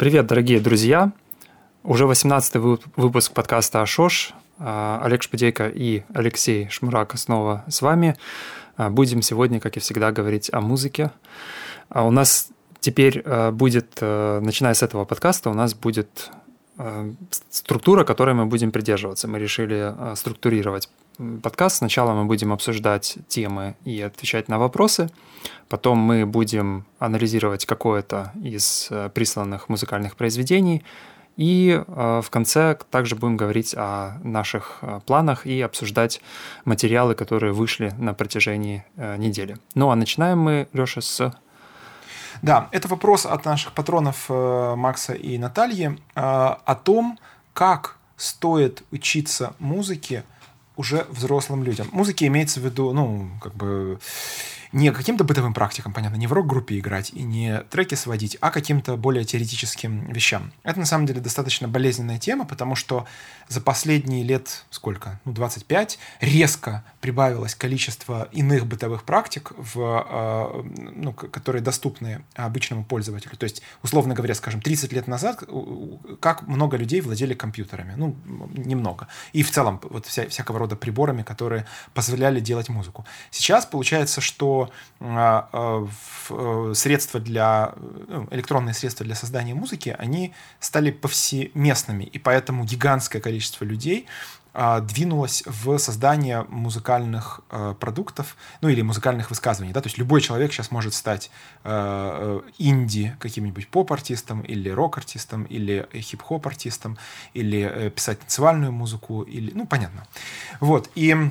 Привет, дорогие друзья! Уже 18-й выпуск подкаста «Ашош». Олег Шпадейко и Алексей Шмурак снова с вами. Будем сегодня, как и всегда, говорить о музыке. У нас теперь будет, начиная с этого подкаста, у нас будет структура, которой мы будем придерживаться. Мы решили структурировать подкаст. Сначала мы будем обсуждать темы и отвечать на вопросы. Потом мы будем анализировать какое-то из э, присланных музыкальных произведений. И э, в конце также будем говорить о наших э, планах и обсуждать материалы, которые вышли на протяжении недели. Ну а начинаем мы, Леша, с да, это вопрос от наших патронов Макса и Натальи о том, как стоит учиться музыке уже взрослым людям. Музыке имеется в виду, ну, как бы не каким-то бытовым практикам, понятно, не в рок-группе играть и не треки сводить, а каким-то более теоретическим вещам. Это на самом деле достаточно болезненная тема, потому что за последние лет, сколько, ну, 25, резко прибавилось количество иных бытовых практик, в, э, ну, которые доступны обычному пользователю. То есть, условно говоря, скажем, 30 лет назад, как много людей владели компьютерами? Ну, немного. И в целом вот вся, всякого рода приборами, которые позволяли делать музыку. Сейчас получается, что а, а, э, средства для, ну, электронные средства для создания музыки, они стали повсеместными, и поэтому гигантское количество людей а, двинулось в создание музыкальных э, продуктов, ну или музыкальных высказываний, да, то есть любой человек сейчас может стать э, инди каким-нибудь поп-артистом или рок-артистом или хип-хоп-артистом или писать танцевальную музыку или, ну понятно, вот и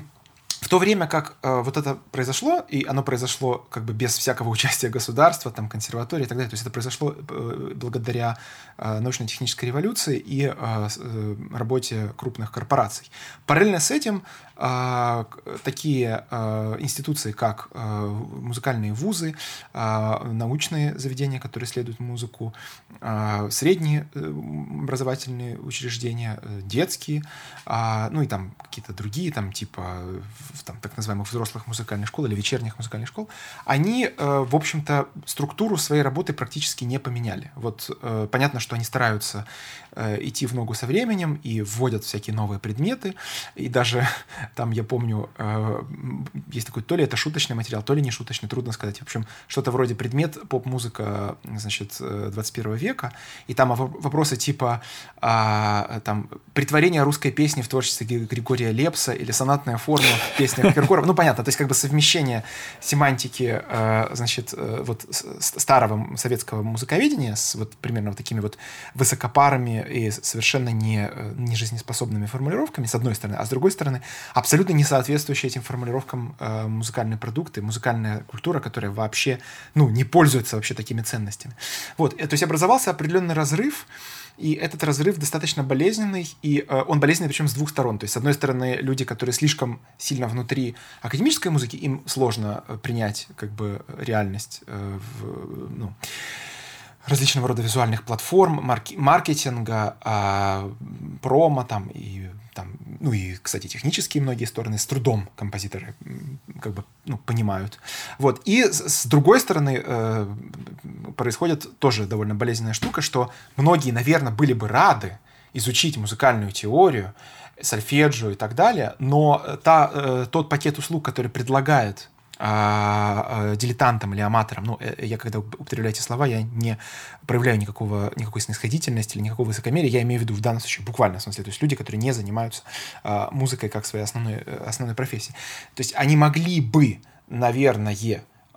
в то время как э, вот это произошло, и оно произошло как бы без всякого участия государства, там, консерватории и так далее, то есть это произошло э, благодаря э, научно-технической революции и э, э, работе крупных корпораций. Параллельно с этим э, такие э, институции, как э, музыкальные вузы, научные заведения, которые исследуют музыку, средние э, образовательные учреждения, э, детские, ну и там какие-то другие, там типа там, так называемых взрослых музыкальных школ или вечерних музыкальных школ, они, э, в общем-то, структуру своей работы практически не поменяли. Вот понятно, что они стараются идти в ногу со временем и вводят всякие новые предметы, и даже там, я помню, есть такой, то ли это шуточный материал, то ли не шуточный, трудно сказать. В общем, что-то вроде предмет поп-музыка, значит, 21 века, и там вопросы типа а, там, притворение русской песни в творчестве Григория Лепса или сонатная форма песнях Киркорова. Ну, понятно, то есть как бы совмещение семантики, э, значит, э, вот старого советского музыковедения с вот примерно вот такими вот высокопарами и совершенно не, э, не жизнеспособными формулировками, с одной стороны, а с другой стороны, абсолютно не соответствующие этим формулировкам музыкальные продукты, музыкальная культура, которая вообще, ну, не пользуется вообще такими ценностями. Вот, то есть образовался определенный разрыв, и этот разрыв достаточно болезненный, и э, он болезненный причем с двух сторон. То есть, с одной стороны, люди, которые слишком сильно внутри академической музыки, им сложно э, принять как бы реальность э, в, ну, различного рода визуальных платформ, марки, маркетинга, э, промо там и там, ну и, кстати, технические многие стороны с трудом композиторы как бы ну, понимают. Вот. И с, другой стороны э, происходит тоже довольно болезненная штука, что многие, наверное, были бы рады изучить музыкальную теорию, сольфеджио и так далее, но та, э, тот пакет услуг, который предлагает а, а, дилетантам или аматорам, ну, э, я когда употребляю эти слова, я не проявляю никакого, никакой снисходительности или никакого высокомерия, я имею в виду в данном случае буквально в смысле, то есть люди, которые не занимаются а, музыкой как своей основной, э, основной профессией. То есть они могли бы, наверное,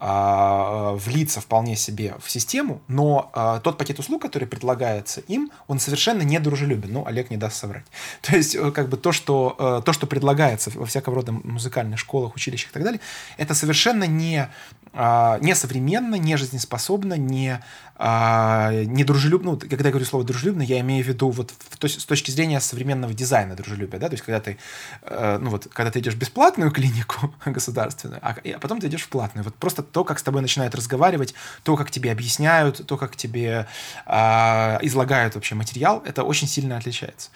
влиться вполне себе в систему, но а, тот пакет услуг, который предлагается им, он совершенно не дружелюбен. Ну, Олег не даст соврать. То есть, э, как бы то, что, э, то, что предлагается во всякого рода музыкальных школах, училищах и так далее, это совершенно не, а, не современно, не жизнеспособно, не, не дружелюбно. Ну, когда я говорю слово дружелюбно, я имею в виду вот в, с точки зрения современного дизайна дружелюбия. Да? То есть, когда ты, э, ну, вот, когда ты идешь в бесплатную клинику государственную, а, а потом ты идешь в платную. Вот просто то, как с тобой начинают разговаривать, то, как тебе объясняют, то, как тебе э, излагают вообще материал, это очень сильно отличается.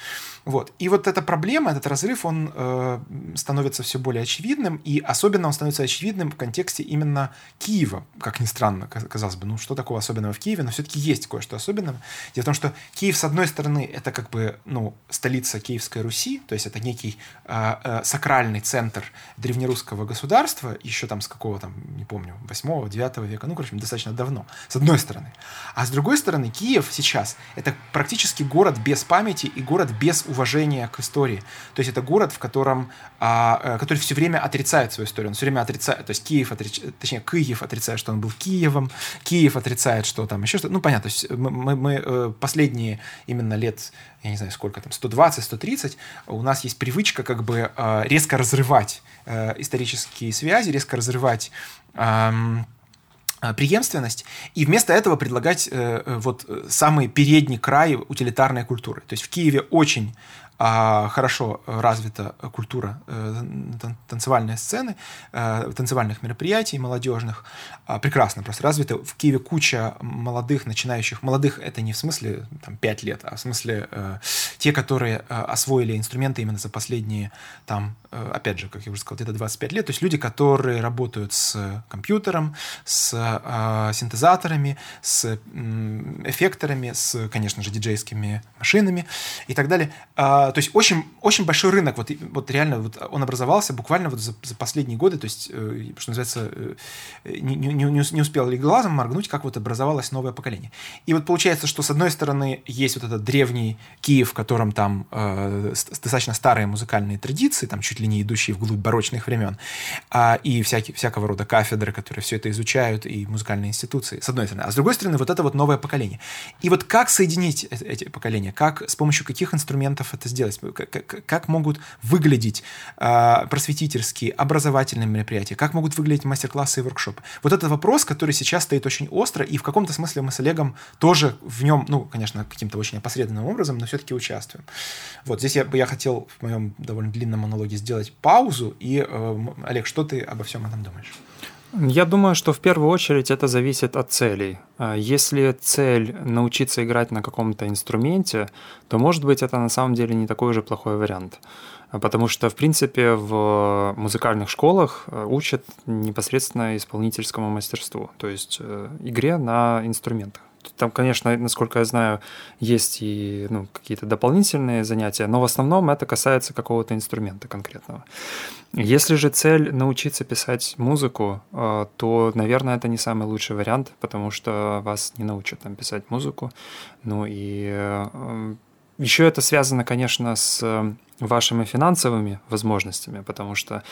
Вот. И вот эта проблема, этот разрыв, он э, становится все более очевидным, и особенно он становится очевидным в контексте именно Киева, как ни странно, казалось бы, ну что такого особенного в Киеве, но все-таки есть кое-что особенного. Дело в том, что Киев, с одной стороны, это как бы, ну, столица Киевской Руси, то есть это некий э, э, сакральный центр древнерусского государства, еще там с какого там, не помню, 8-9 века, ну, короче, достаточно давно, с одной стороны. А с другой стороны, Киев сейчас это практически город без памяти и город без уважения к истории. То есть это город, в котором, а, э, который все время отрицает свою историю, он все время отрицает, то есть Киев, отрич... точнее, Киев отрицает, что он был Киевом, Киев отрицает, что там еще что-то, ну, понятно, то есть мы, мы, мы э, последние именно лет, я не знаю, сколько там, 120-130, у нас есть привычка как бы э, резко разрывать исторические связи, резко разрывать преемственность, и вместо этого предлагать э, вот самый передний край утилитарной культуры. То есть в Киеве очень а, хорошо развита культура э, танцевальной сцены, э, танцевальных мероприятий молодежных, а, прекрасно просто развита. В Киеве куча молодых, начинающих, молодых это не в смысле там, 5 лет, а в смысле э, те, которые освоили инструменты именно за последние, там, опять же, как я уже сказал, где-то 25 лет, то есть люди, которые работают с компьютером, с синтезаторами, с эффекторами, с, конечно же, диджейскими машинами и так далее. А, то есть очень, очень большой рынок, вот, вот реально вот он образовался буквально вот за, за последние годы, то есть, э, что называется, э, не, не, не успел ли глазом моргнуть, как вот образовалось новое поколение. И вот получается, что с одной стороны есть вот этот древний Киев, в котором там э, достаточно старые музыкальные традиции, там чуть ли не идущие вглубь барочных времен, э, и всякие, всякого рода кафедры, которые все это изучают, и музыкальные институции, с одной стороны. А с другой стороны, вот это вот новое поколение. И вот как соединить эти поколения, как, с помощью каких инструментов это сделать? Сделать, как, как могут выглядеть э, просветительские, образовательные мероприятия, как могут выглядеть мастер-классы и воркшопы. Вот это вопрос, который сейчас стоит очень остро, и в каком-то смысле мы с Олегом тоже в нем, ну, конечно, каким-то очень опосредованным образом, но все-таки участвуем. Вот здесь я бы я хотел в моем довольно длинном монологе сделать паузу, и, э, Олег, что ты обо всем этом думаешь? Я думаю, что в первую очередь это зависит от целей. А если цель научиться играть на каком-то инструменте, то, может быть, это на самом деле не такой уже плохой вариант. Потому что, в принципе, в музыкальных школах э, учат непосредственно исполнительскому мастерству, то есть э, игре на инструментах. Там, конечно, насколько я знаю, есть и ну, какие-то дополнительные занятия, но в основном это касается какого-то инструмента конкретного. Если же цель научиться писать музыку, э, то, наверное, это не самый лучший вариант, потому что вас не научат там писать музыку. Ну и э, еще это связано, конечно, с вашими финансовыми возможностями, потому что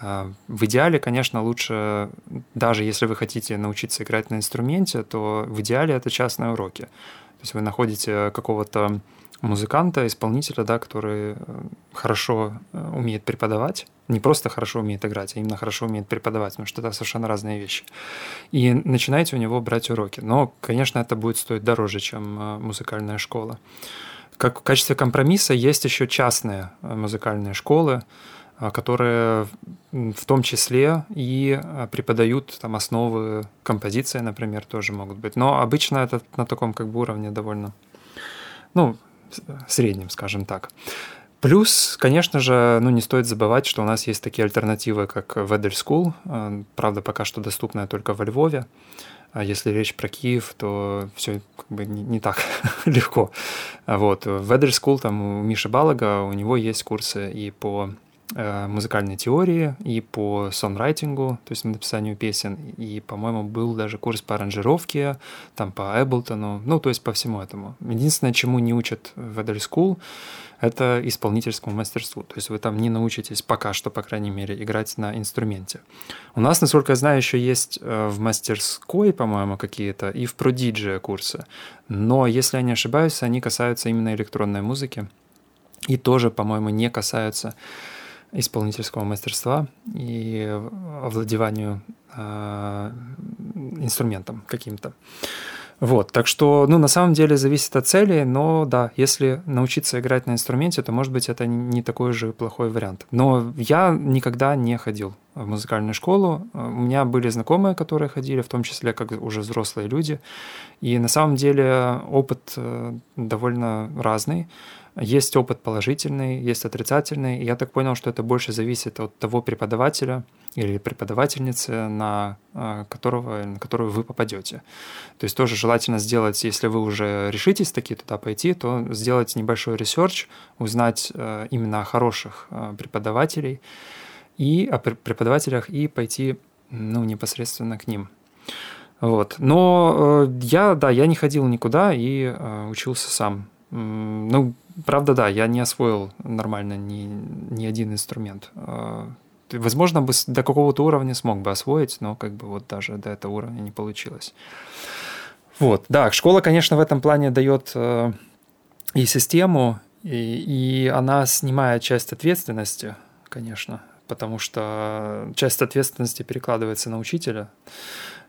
э, в идеале, конечно, лучше, даже если вы хотите научиться играть на инструменте, то в идеале это частные уроки. То есть вы находите какого-то музыканта, исполнителя, да, который э, хорошо э, умеет преподавать, не просто хорошо умеет играть, а именно хорошо умеет преподавать, потому что это совершенно разные вещи. И начинаете у него брать уроки. Но, конечно, это будет стоить дороже, чем э, музыкальная школа. Как в качестве компромисса есть еще частные э, музыкальные школы, э, которые в том числе и э, преподают там основы композиции, например, тоже могут быть. Но обычно это на таком как бы уровне довольно, ну, среднем, скажем так. Плюс, конечно же, ну, не стоит забывать, что у нас есть такие альтернативы, как Weather School, правда, пока что доступная только во Львове. А если речь про Киев, то все как бы не, не так легко. Вот. В Weather School там у Миши Балага, у него есть курсы и по э, музыкальной теории, и по сонрайтингу, то есть написанию песен, и, по-моему, был даже курс по аранжировке, там по Эблтону, ну, то есть по всему этому. Единственное, чему не учат в Weather School, это исполнительскому мастерству. То есть вы там не научитесь пока что, по крайней мере, играть на инструменте. У нас, насколько я знаю, еще есть э, в мастерской, по-моему, какие-то и в продиджи курсы. Но, если я не ошибаюсь, они касаются именно электронной музыки. И тоже, по-моему, не касаются исполнительского мастерства и овладеванию э, инструментом каким-то. Вот, так что, ну, на самом деле зависит от цели, но да, если научиться играть на инструменте, то, может быть, это не такой же плохой вариант. Но я никогда не ходил в музыкальную школу. У меня были знакомые, которые ходили, в том числе как уже взрослые люди. И на самом деле опыт э, довольно разный. Есть опыт положительный, есть отрицательный. И я так понял, что это больше зависит от того преподавателя или преподавательницы, на а, которого, на которую вы попадете. То есть тоже желательно сделать, если вы уже решитесь таки туда пойти, то сделать небольшой research, узнать э, именно о хороших э, преподавателей и о преподавателях и пойти ну, непосредственно к ним. Вот. Но э, я, да, я не ходил никуда и э, учился сам. Ну, правда, да, я не освоил нормально ни, ни один инструмент. Возможно, бы до какого-то уровня смог бы освоить, но как бы вот даже до этого уровня не получилось. Вот, да, школа, конечно, в этом плане дает э, и систему, и, и она снимает часть ответственности, конечно, потому что часть ответственности перекладывается на учителя,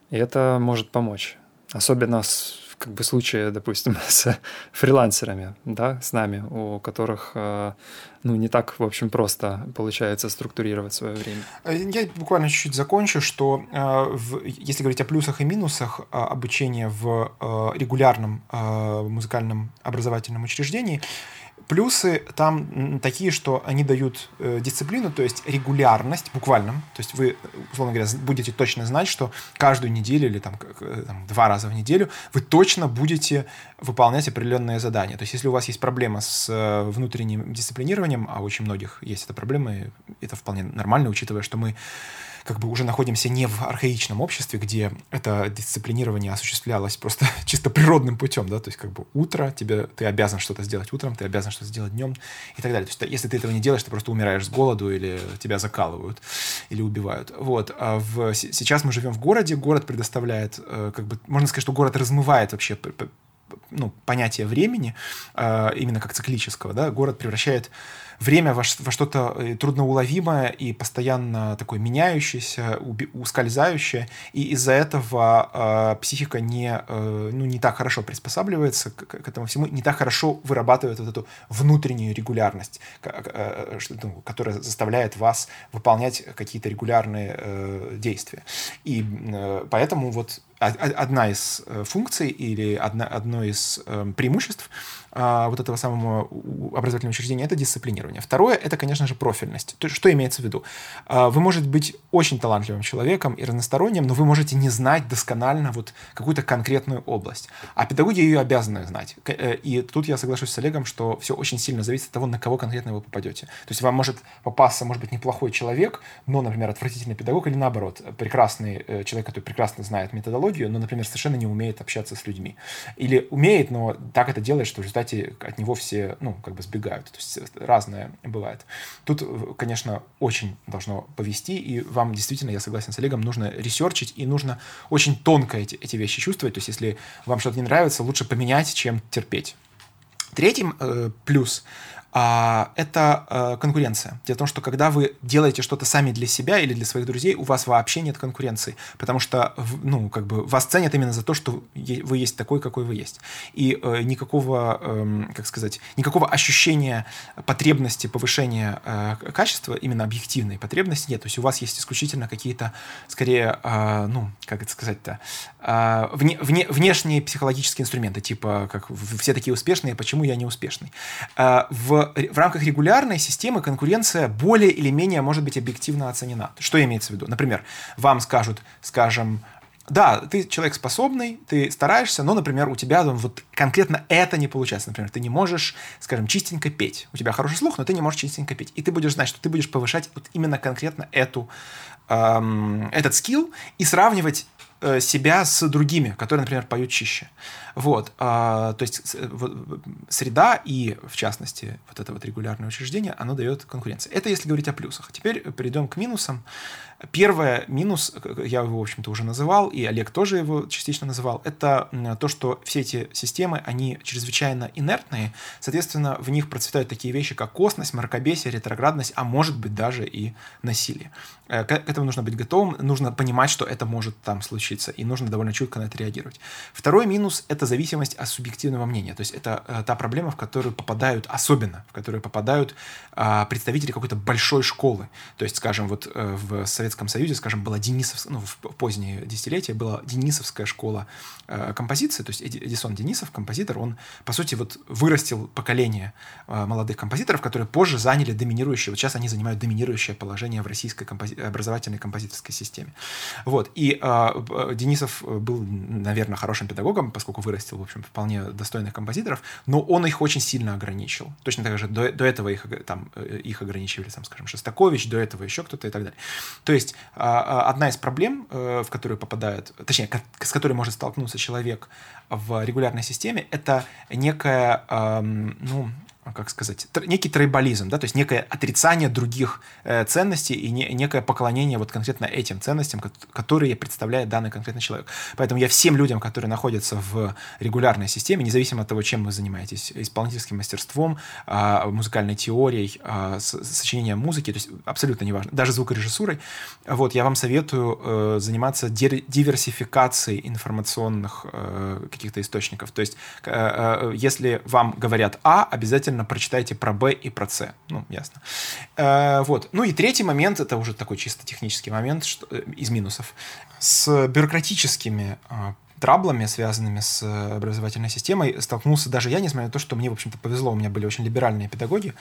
и это может помочь. Особенно как бы случаи, допустим, с фрилансерами, да, с нами, у которых, э, ну, не так, в общем, просто получается структурировать свое время. Э, я буквально чуть-чуть закончу, что э, если говорить о плюсах и минусах обучения в регулярном музыкальном образовательном учреждении, Плюсы там такие, что они дают э, дисциплину, то есть регулярность, буквально. То есть вы, условно говоря, будете точно знать, что каждую неделю или там, э, там два раза в неделю вы точно будете выполнять определенные задания. То есть если у вас есть проблема с э, внутренним дисциплинированием, а у очень многих есть эта проблема, и это вполне нормально, учитывая, что мы как бы уже находимся не в архаичном обществе, где это дисциплинирование осуществлялось просто чисто природным путем, да, то есть как бы утро, тебе, ты обязан что-то сделать утром, ты обязан что-то сделать днем и так далее. То есть если ты этого не делаешь, ты просто умираешь с голоду или тебя закалывают или убивают. Вот. А в, сейчас мы живем в городе, город предоставляет, э, как бы, можно сказать, что город размывает вообще ну, понятие времени, э, именно как циклического, да, город превращает время во, что-то э, трудноуловимое и постоянно такое меняющееся, ускользающее, и из-за этого э, психика не, э, ну, не так хорошо приспосабливается к, к этому всему, не так хорошо вырабатывает вот эту внутреннюю регулярность, э, ну, которая заставляет вас выполнять какие-то регулярные э, действия. И э, поэтому вот одна из э, функций или одна, одно из э, преимуществ а, вот этого самого образовательного учреждения, это дисциплинирование. Второе, это, конечно же, профильность. То, что имеется в виду? А, вы можете быть очень талантливым человеком и разносторонним, но вы можете не знать досконально вот какую-то конкретную область. А педагоги ее обязаны знать. Э, и тут я соглашусь с Олегом, что все очень сильно зависит от того, на кого конкретно вы попадете. То есть вам может попасться, может быть, неплохой человек, но, например, отвратительный педагог, или наоборот, прекрасный э, человек, который прекрасно знает методологию, но, например, совершенно не умеет общаться с людьми. Или умеет, но так это делает, что в результате результате от него все, ну, как бы сбегают. То есть разное бывает. Тут, конечно, очень должно повести, и вам действительно, я согласен с Олегом, нужно ресерчить, и нужно очень тонко эти, эти вещи чувствовать. То есть если вам что-то не нравится, лучше поменять, чем терпеть. Третий э, плюс это а, конкуренция. Дело в том, что когда вы делаете что-то сами для себя или для своих друзей, у вас вообще нет конкуренции, потому что, ну, как бы вас ценят именно за то, что вы есть такой, какой вы есть. И э, никакого, э, как сказать, никакого ощущения потребности повышения э, качества, именно объективной потребности нет. То есть у вас есть исключительно какие-то, скорее, э, ну, как это сказать-то, э, вне, вне, внешние психологические инструменты, типа, как все такие успешные, почему я не успешный. Э, в рамках регулярной системы конкуренция более или менее может быть объективно оценена. Что имеется в виду? Например, вам скажут, скажем, да, ты человек способный, ты стараешься, но, например, у тебя вот конкретно это не получается. Например, ты не можешь, скажем, чистенько петь. У тебя хороший слух, но ты не можешь чистенько петь. И ты будешь знать, что ты будешь повышать вот именно конкретно эту, эм, этот скилл и сравнивать Э, себя с другими, которые, например, поют чище. Вот, а, то есть э, среда и, в частности, вот это вот регулярное учреждение, оно дает конкуренцию. Это если говорить о плюсах. Теперь перейдем к минусам. Первое минус, я его, в общем-то, уже называл, и Олег тоже его частично называл, это то, что все эти системы, они чрезвычайно инертные, соответственно, в них процветают такие вещи, как косность, мракобесие, ретроградность, а может быть даже и насилие. Э, к этому нужно быть готовым, нужно понимать, что это может там случиться, и нужно довольно чутко на это реагировать. Второй минус — это зависимость от субъективного мнения, то есть это э, та проблема, в которую попадают, особенно, в которую попадают а, представители какой-то большой школы. То есть, скажем, вот э, в Советском Союзе, скажем, была Денисовская, ну, в поздние десятилетия была Денисовская школа композиции, то есть Эдисон Денисов, композитор, он, по сути, вот вырастил поколение молодых композиторов, которые позже заняли доминирующее, вот сейчас они занимают доминирующее положение в российской компози образовательной композиторской системе. Вот. И э, Денисов был, наверное, хорошим педагогом, поскольку вырастил, в общем, вполне достойных композиторов, но он их очень сильно ограничил. Точно так же до, до этого их, там, э, их ограничивали, там, скажем, Шостакович, до этого еще кто-то и так далее. То есть э, одна из проблем, э, в которую попадает, точнее, с которой может столкнуться человек в регулярной системе, это некая, э, ну, а как сказать, некий трейбализм, да, то есть некое отрицание других э, ценностей и не, некое поклонение вот конкретно этим ценностям, которые представляет данный конкретный человек. Поэтому я всем людям, которые находятся в регулярной системе, независимо от того, чем вы занимаетесь, исполнительским мастерством, э, музыкальной теорией, э, сочинением музыки, то есть абсолютно неважно, даже звукорежиссурой, вот, я вам советую э, заниматься диверсификацией информационных э, каких-то источников. То есть, э, э, если вам говорят А, обязательно обязательно прочитайте про Б и про С. Ну, ясно. Э, вот. Ну и третий момент, это уже такой чисто технический момент что, э, из минусов. С бюрократическими э, траблами, связанными с образовательной системой, столкнулся даже я, несмотря на то, что мне, в общем-то, повезло, у меня были очень либеральные педагоги,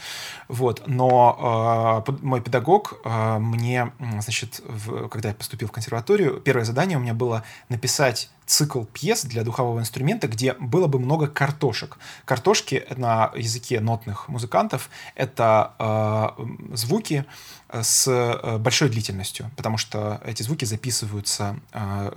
вот, но э, мой педагог э, мне, значит, в, когда я поступил в консерваторию, первое задание у меня было написать цикл пьес для духового инструмента, где было бы много картошек. Картошки на языке нотных музыкантов — это э, звуки с э, большой длительностью, потому что эти звуки записываются э,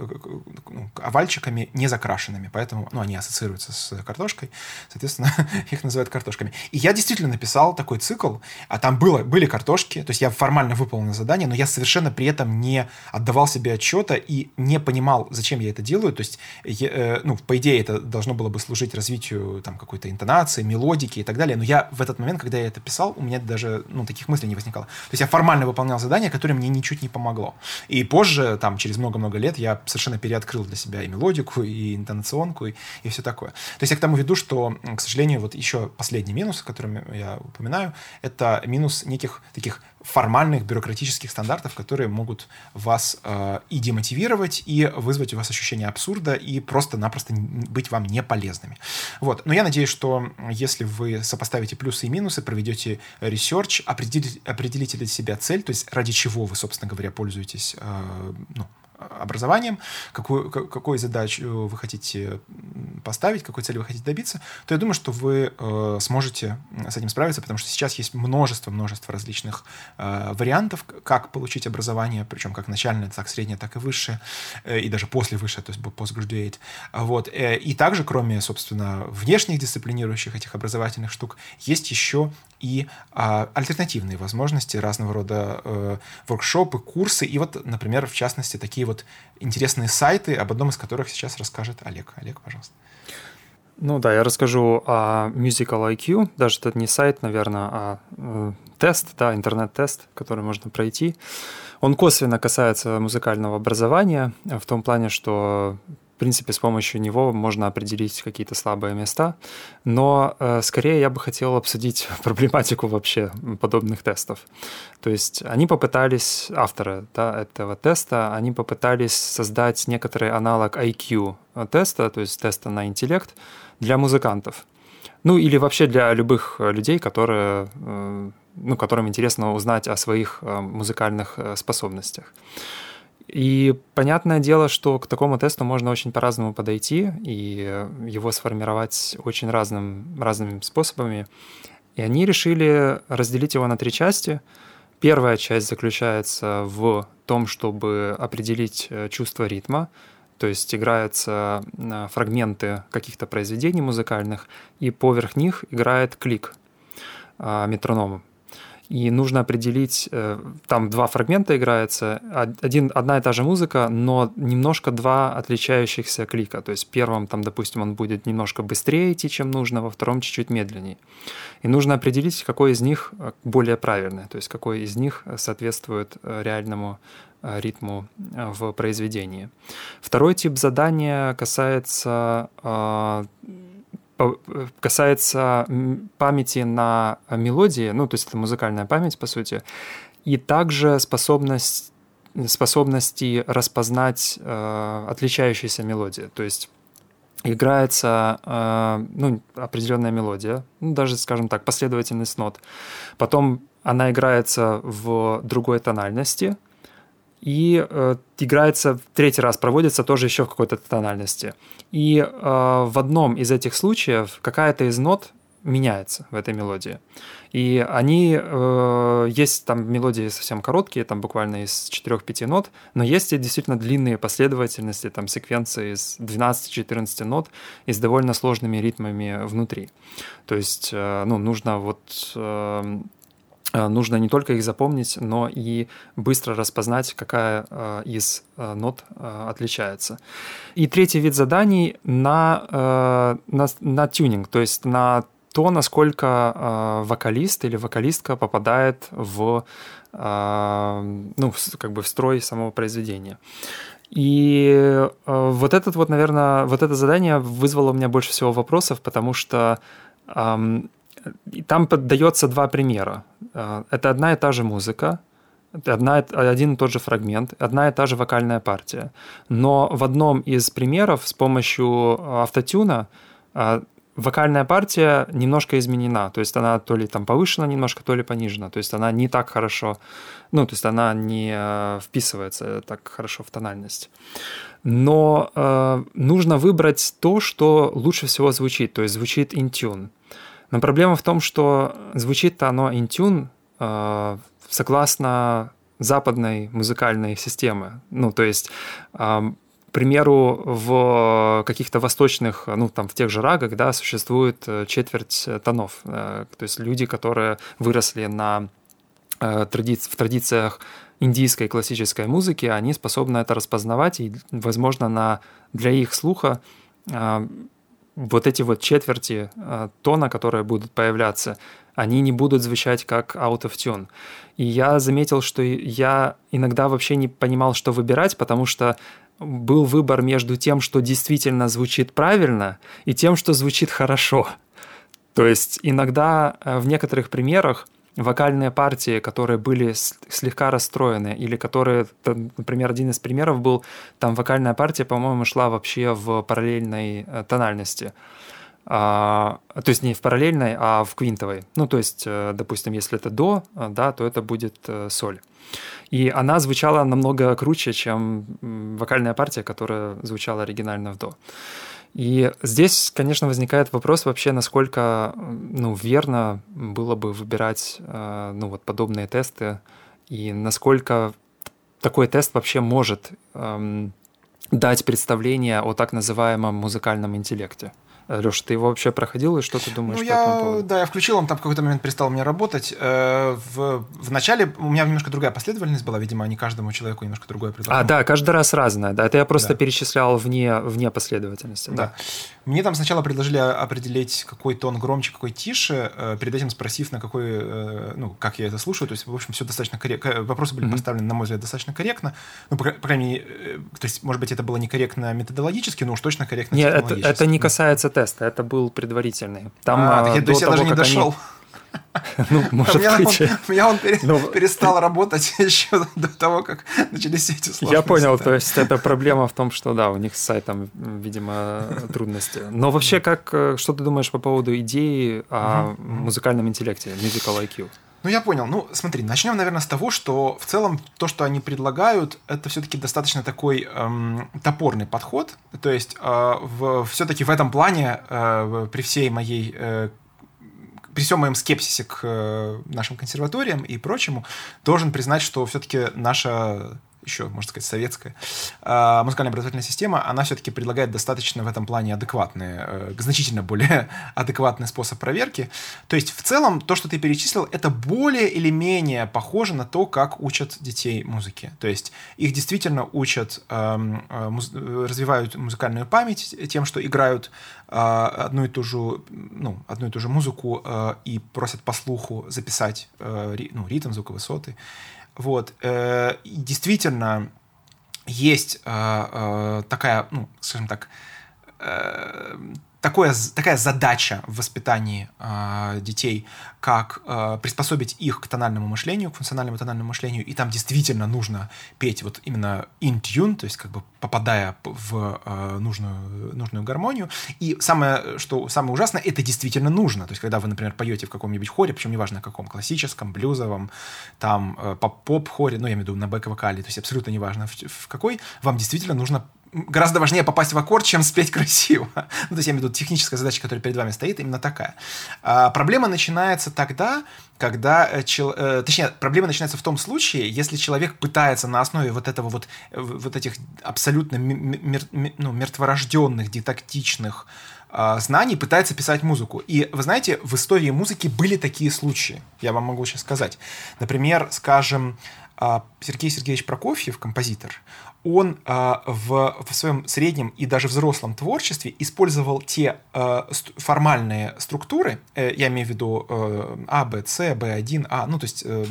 ну, овальчиками, не закрашенными, поэтому ну, они ассоциируются с картошкой, соответственно, их называют картошками. И я действительно написал такой цикл, а там было, были картошки, то есть я формально выполнил задание, но я совершенно при этом не отдавал себе отчета и не понимал, зачем я это делаю, то э, ну, по идее, это должно было бы служить развитию там какой-то интонации, мелодики и так далее. Но я в этот момент, когда я это писал, у меня даже ну, таких мыслей не возникало. То есть я формально выполнял задание, которое мне ничуть не помогло. И позже, там, через много-много лет, я совершенно переоткрыл для себя и мелодику, и интонационку, и, и все такое. То есть я к тому веду, что, к сожалению, вот еще последний минус, который я упоминаю, это минус неких таких формальных бюрократических стандартов, которые могут вас э, и демотивировать, и вызвать у вас ощущение абсурда, и просто-напросто быть вам не полезными. Вот. Но я надеюсь, что если вы сопоставите плюсы и минусы, проведете research, определите, определите для себя цель, то есть ради чего вы, собственно говоря, пользуетесь э, ну, образованием, какую, какой задачу вы хотите поставить, какой цели вы хотите добиться, то я думаю, что вы э, сможете с этим справиться, потому что сейчас есть множество-множество различных э, вариантов, как получить образование, причем как начальное, так среднее, так и высшее, э, и даже после высшее, то есть postgraduate. Вот. Э, и также, кроме, собственно, внешних дисциплинирующих этих образовательных штук, есть еще и э, альтернативные возможности, разного рода э, воркшопы, курсы, и вот, например, в частности, такие вот интересные сайты, об одном из которых сейчас расскажет Олег. Олег, пожалуйста. Ну да, я расскажу о Musical IQ. Даже это не сайт, наверное, а э, тест, да, интернет-тест, который можно пройти. Он косвенно касается музыкального образования в том плане, что в принципе, с помощью него можно определить какие-то слабые места, но э, скорее я бы хотел обсудить проблематику вообще подобных тестов. То есть они попытались, авторы да, этого теста, они попытались создать некоторый аналог IQ теста, то есть теста на интеллект для музыкантов. Ну или вообще для любых людей, которые, э, ну, которым интересно узнать о своих э, музыкальных э, способностях. И понятное дело, что к такому тесту можно очень по-разному подойти и его сформировать очень разным, разными способами. И они решили разделить его на три части. Первая часть заключается в том, чтобы определить э, чувство ритма, то есть играются э, фрагменты каких-то произведений музыкальных, и поверх них играет клик э, метрономом. И нужно определить, э, там два фрагмента играется, один, одна и та же музыка, но немножко два отличающихся клика. То есть в первом, там, допустим, он будет немножко быстрее идти, чем нужно, во втором чуть-чуть медленнее. И нужно определить, какой из них э, более правильный, то есть какой из них соответствует э, реальному ритму в произведении. Второй тип задания касается касается памяти на мелодии, ну, то есть это музыкальная память, по сути, и также способность способности распознать э, отличающиеся мелодии. То есть играется э, ну, определенная мелодия, ну, даже, скажем так, последовательность нот. Потом она играется в другой тональности, и э, играется в третий раз, проводится тоже еще в какой-то тональности. И э, в одном из этих случаев какая-то из нот меняется в этой мелодии. И они, э, есть там мелодии совсем короткие, там буквально из 4-5 нот, но есть и действительно длинные последовательности, там секвенции из 12-14 нот и с довольно сложными ритмами внутри. То есть, э, ну, нужно вот э, нужно не только их запомнить, но и быстро распознать, какая э, из э, нот отличается. И третий вид заданий на, на, на тюнинг, то есть на то, насколько вокалист или вокалистка попадает в, ну, как бы в строй самого произведения. И вот этот вот, наверное, вот это задание вызвало у меня больше всего вопросов, потому что там поддается два примера. Э, это одна и та же музыка, одна, один и тот же фрагмент, одна и та же вокальная партия. Но в одном из примеров с помощью э, автотюна э, вокальная партия немножко изменена, то есть она то ли там повышена немножко, то ли понижена, то есть она не так хорошо, ну, то есть она не вписывается так хорошо в тональность. Но э, нужно выбрать то, что лучше всего звучит, то есть звучит in tune. Но проблема в том, что звучит-то оно интюн э, согласно западной музыкальной системы. Ну, то есть, э, к примеру, в каких-то восточных, ну, там, в тех же рагах, да, существует э, четверть тонов. Э, то есть люди, которые выросли на э, тради... в традициях индийской классической музыки, они способны это распознавать, и, возможно, на... для их слуха э, вот эти вот четверти э, тона, которые будут появляться, они не будут звучать как out of tune. И я заметил, что я иногда вообще не понимал, что выбирать, потому что был выбор между тем, что действительно звучит правильно, и тем, что звучит хорошо. То есть иногда э, в некоторых примерах вокальные партии, которые были слегка расстроены, или которые, например, один из примеров был, там вокальная партия, по-моему, шла вообще в параллельной э, тональности. А, то есть не в параллельной, а в квинтовой. Ну, то есть, э, допустим, если это до, э, да, то это будет соль. И она звучала намного круче, чем вокальная партия, которая звучала оригинально в до. И здесь, конечно, возникает вопрос вообще, насколько ну, верно было бы выбирать э, ну, вот подобные тесты, и насколько такой тест вообще может эм, дать представление о так называемом музыкальном интеллекте. Леша, ты его вообще проходил, и что ты думаешь ну, по этому поводу? Да, я включил, он там в какой-то момент перестал у меня работать. Э, в, в начале у меня немножко другая последовательность была, видимо, они каждому человеку немножко другое предлагали. А, да, каждый раз разное, да, это я просто да. перечислял вне, вне последовательности. Да. да. Мне там сначала предложили определить, какой тон громче, какой тише, э, перед этим спросив, на какой, э, ну, как я это слушаю, то есть, в общем, все достаточно корректно, вопросы были mm-hmm. поставлены, на мой взгляд, достаточно корректно, ну, по, по крайней мере, то есть, может быть, это было некорректно методологически, но уж точно корректно Нет, это, это не касается теста, это был предварительный. Там, а, так я, то есть я даже не дошел. Они... Ну, может у быть. Он, у меня он пере, ну, перестал работать еще до того, как начались эти сложности. Я понял, то есть это проблема в том, что да, у них с сайтом, видимо, трудности. Но вообще, как, э, что ты думаешь по поводу идеи о музыкальном интеллекте, Musical IQ? Ну, я понял. Ну, смотри, начнем, наверное, с того, что в целом то, что они предлагают, это все-таки достаточно такой эм, топорный подход. То есть э, в, все-таки в этом плане, э, при всей моей э, при всем моем скепсисе к э, нашим консерваториям и прочему, должен признать, что все-таки наша еще, можно сказать, советская э, музыкальная образовательная система, она все-таки предлагает достаточно в этом плане адекватные, э, значительно более адекватный способ проверки. То есть, в целом, то, что ты перечислил, это более или менее похоже на то, как учат детей музыке. То есть, их действительно учат, эм, э, муз- развивают музыкальную память тем, что играют э, одну и ту же, ну, одну и ту же музыку э, и просят по слуху записать э, ну, ритм, звуковысоты. Вот. Э, действительно, есть э, э, такая, ну, скажем так, такое, такая задача в воспитании детей, как э, приспособить их к тональному мышлению, к функциональному тональному мышлению, и там действительно нужно петь вот именно in tune, то есть как бы попадая в э, нужную, нужную гармонию. И самое, что самое ужасное, это действительно нужно. То есть когда вы, например, поете в каком-нибудь хоре, причем неважно каком, классическом, блюзовом, там э, поп-хоре, ну я имею в виду на бэк-вокале, то есть абсолютно неважно в, в какой, вам действительно нужно гораздо важнее попасть в аккорд, чем спеть красиво. ну, то есть я имею в виду техническая задача, которая перед вами стоит, именно такая. А, проблема начинается тогда, когда, э, чел, э, точнее, проблема начинается в том случае, если человек пытается на основе вот этого вот, э, вот этих абсолютно мер, ну, мертворожденных, дидактичных э, знаний пытается писать музыку. И вы знаете, в истории музыки были такие случаи, я вам могу сейчас сказать. Например, скажем, э, Сергей Сергеевич Прокофьев, композитор, он э, в, в своем среднем и даже взрослом творчестве использовал те э, ст формальные структуры, э, я имею в виду э, А, Б, С, Б1, А, ну то есть э,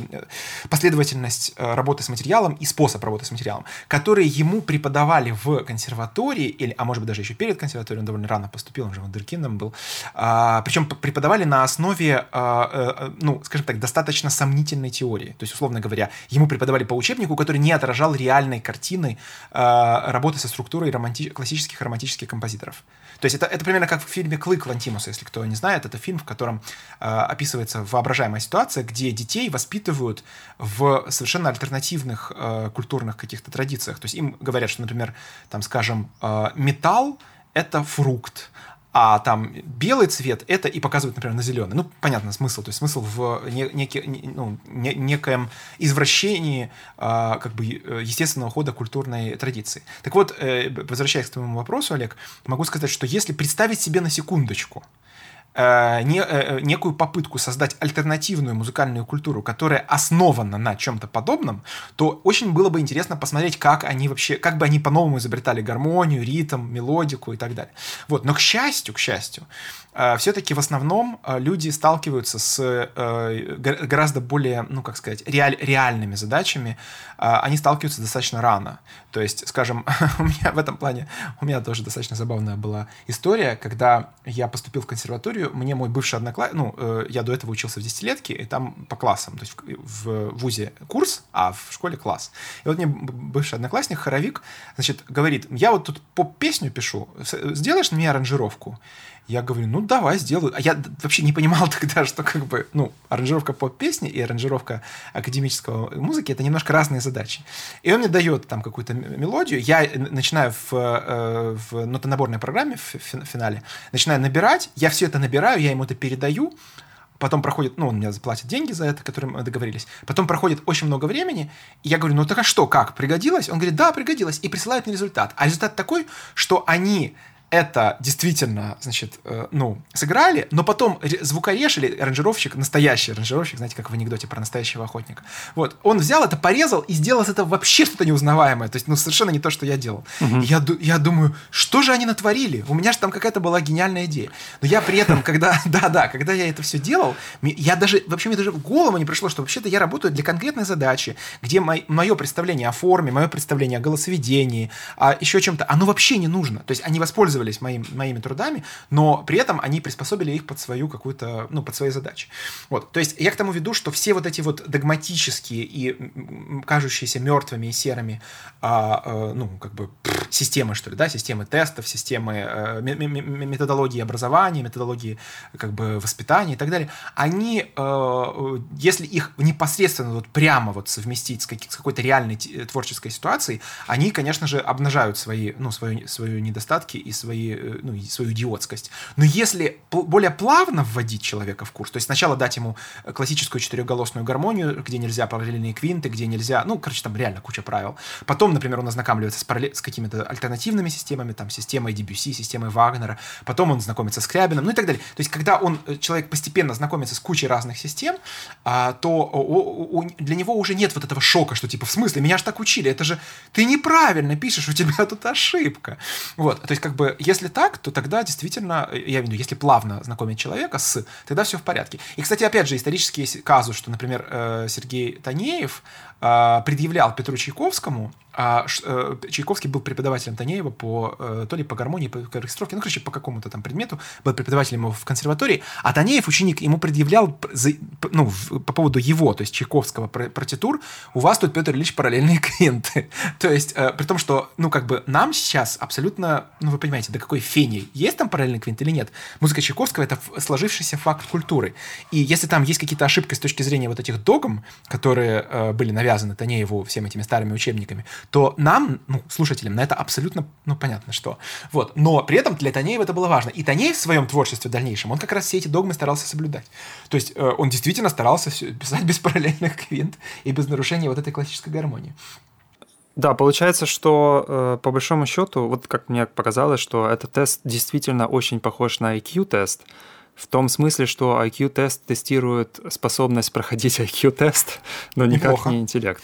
последовательность э, работы с материалом и способ работы с материалом, которые ему преподавали в консерватории, или, а может быть даже еще перед консерваторией, он довольно рано поступил, он же вундеркиндом был, э, причем преподавали на основе, э, э, ну, скажем так, достаточно сомнительной теории. То есть, условно говоря, ему преподавали по учебнику, который не отражал реальной картины работы со структурой романти- классических романтических композиторов. То есть это, это примерно как в фильме «Клык» Лантимуса, если кто не знает. Это фильм, в котором э, описывается воображаемая ситуация, где детей воспитывают в совершенно альтернативных э, культурных каких-то традициях. То есть им говорят, что, например, там, скажем, э, металл — это фрукт, а там белый цвет это и показывают, например, на зеленый. Ну, понятно, смысл. То есть смысл в не, неки, ну, не, некоем извращении а, как бы естественного хода культурной традиции. Так вот, э, возвращаясь к твоему вопросу, Олег, могу сказать, что если представить себе на секундочку, э, не, э, некую попытку создать альтернативную музыкальную культуру, которая основана на чем-то подобном, то очень было бы интересно посмотреть, как они вообще, как бы они по-новому изобретали гармонию, ритм, мелодику и так далее. Вот. Но к счастью, к счастью, все-таки в основном э, люди сталкиваются с э, гораздо более, ну как сказать, реаль, реальными задачами. Э, они сталкиваются достаточно рано. То есть, скажем, у меня в этом плане, у меня тоже достаточно забавная была история, когда я поступил в консерваторию, мне мой бывший одноклассник, ну, э, я до этого учился в десятилетке, и там по классам, то есть в, в ВУЗе курс, а в школе класс. И вот мне бывший одноклассник, хоровик, значит, говорит, я вот тут поп-песню пишу, сделаешь на меня аранжировку? Я говорю, ну давай, сделаю. А я вообще не понимал тогда, что как бы, ну, аранжировка поп-песни и аранжировка академического музыки это немножко разные задачи. И он мне дает там какую-то мелодию, я начинаю в, э, в нотонаборной программе в финале, начинаю набирать, я все это набираю, я ему это передаю, Потом проходит, ну, он мне заплатит деньги за это, которые мы договорились. Потом проходит очень много времени, и я говорю, ну так а что, как, пригодилось? Он говорит, да, пригодилось, и присылает мне результат. А результат такой, что они это действительно, значит, э, ну, сыграли, но потом звукореж или аранжировщик, настоящий аранжировщик, знаете, как в анекдоте про настоящего охотника, вот, он взял это, порезал и сделал из этого вообще что-то неузнаваемое, то есть, ну, совершенно не то, что я делал. Угу. Я, я думаю, что же они натворили? У меня же там какая-то была гениальная идея. Но я при этом, когда, да-да, когда я это все делал, я даже, вообще мне даже в голову не пришло, что вообще-то я работаю для конкретной задачи, где мое представление о форме, мое представление о голосоведении, о еще чем-то, оно вообще не нужно. То есть они воспользовались пользовались моим, моими трудами, но при этом они приспособили их под свою какую-то, ну, под свои задачи. Вот, то есть я к тому веду, что все вот эти вот догматические и кажущиеся мертвыми и серыми, а, а, ну, как бы системы, что ли, да, системы тестов, системы э, методологии образования, методологии как бы воспитания и так далее, они, э, если их непосредственно вот прямо вот совместить с, с какой-то реальной творческой ситуацией, они, конечно же, обнажают свои, ну, свои, свои недостатки и свои свои, э, ну, свою идиотскость. Но если более плавно вводить человека в курс, то есть сначала дать ему классическую четырехголосную гармонию, где нельзя параллельные квинты, где нельзя, ну, короче, там реально куча правил. Потом, например, он ознакомливается с, параллель, с какими-то альтернативными системами, там, системой DBC, системой Вагнера, потом он знакомится с Крябином, ну и так далее. То есть, когда он, э, человек постепенно знакомится с кучей разных систем, а, то для него уже нет вот этого шока, что типа, в смысле, меня же так учили, это же ты неправильно пишешь, у тебя тут ошибка. Вот, то есть, как бы, если так, то тогда действительно, я имею в виду, если плавно знакомить человека с, тогда все в порядке. И, кстати, опять же, исторический есть казус, что, например, э, Сергей Танеев а, предъявлял Петру Чайковскому, а э, Чайковский был преподавателем Танеева по, э, то ли по гармонии, по оркестровке, ну, короче, по какому-то там предмету, был преподавателем его в консерватории, а Танеев, ученик, ему предъявлял, ну, по поводу его, то есть Чайковского партитур, у вас тут, Петр Ильич, параллельные квинты. то есть, э, при том, что, ну, как бы нам сейчас абсолютно, ну, вы понимаете, до какой фени, есть там параллельный квинт или нет? Музыка Чайковского — это сложившийся факт культуры. И если там есть какие-то ошибки с точки зрения вот этих догм, которые были навязаны Танееву всеми этими старыми учебниками, то нам, ну, слушателям, на это абсолютно, ну, понятно, что. Вот. Но при этом для Танеева это было важно. И Танеев в своем творчестве в дальнейшем, он как раз все эти догмы старался соблюдать. То есть э, он действительно старался писать без параллельных квинт и без нарушения вот этой классической гармонии. Да, получается, что э, по большому счету, вот как мне показалось, что этот тест действительно очень похож на IQ-тест, в том смысле, что IQ-тест тестирует способность проходить IQ-тест, но никак Неплохо. не интеллект.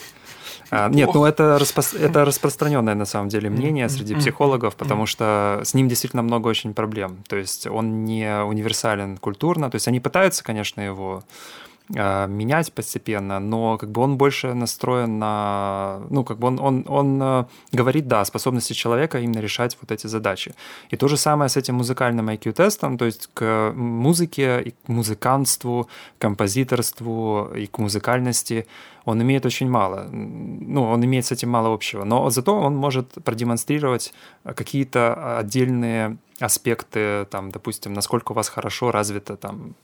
А, нет, ну это, распро... это распространенное на самом деле мнение среди психологов, потому что с ним действительно много очень проблем. То есть он не универсален культурно, то есть они пытаются, конечно, его менять постепенно, но как бы он больше настроен на, ну, как бы он, он, он э, говорит, да, способности человека именно решать вот эти задачи. И то же самое с этим музыкальным IQ-тестом, то есть к музыке и к музыкантству, композиторству и к музыкальности он имеет очень мало. Ну, он имеет с этим мало общего, но зато он может продемонстрировать какие-то отдельные аспекты, там, допустим, насколько у вас хорошо развита там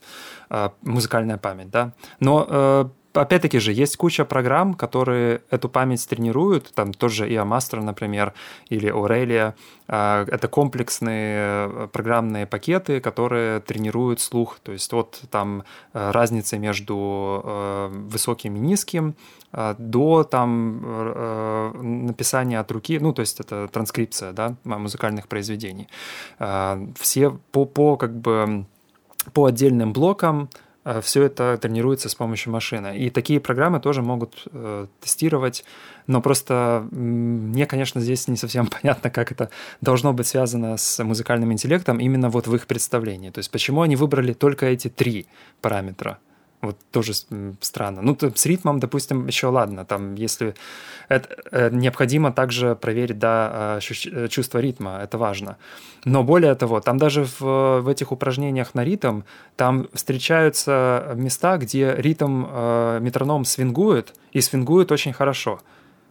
э, музыкальная память, да. Но э, опять-таки же, есть куча программ, которые эту память тренируют, там тоже и Amastro, например, или Aurelia. Э, это комплексные программные пакеты, которые тренируют слух. То есть вот там разница между высоким и низким, до там написания от руки, ну, то есть это транскрипция, да, музыкальных произведений. Все по, по как бы по отдельным блокам э, все это тренируется с помощью машины. И такие программы тоже могут э, тестировать, но просто мне, конечно, здесь не совсем понятно, как это должно быть связано с музыкальным интеллектом именно вот в их представлении. То есть почему они выбрали только эти три параметра? Вот тоже странно. Ну, с ритмом, допустим, еще ладно. Там, если это, э, необходимо также проверить, да, э, чувство ритма, это важно. Но более того, там даже в, в этих упражнениях на ритм, там встречаются места, где ритм э, метроном свингует, и свингует очень хорошо.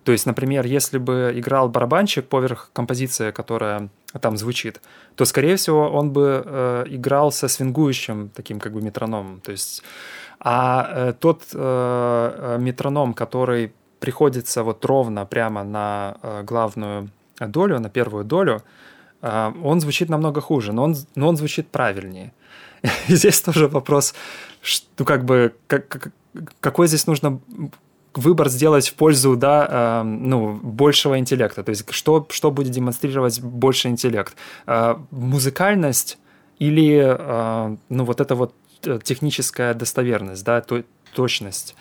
То есть, например, если бы играл барабанщик поверх композиции, которая там звучит, то, скорее всего, он бы э, играл со свингующим таким как бы метрономом. То есть а э, тот э, э, метроном, который приходится вот ровно прямо на э, главную долю, на первую долю, э, он звучит намного хуже, но он, но он звучит правильнее. И здесь тоже вопрос, что, ну как бы, как, какой здесь нужно выбор сделать в пользу да, э, ну, большего интеллекта. То есть что, что будет демонстрировать больше интеллект? Э, музыкальность или э, ну, вот это вот техническая достоверность, да, то, точность.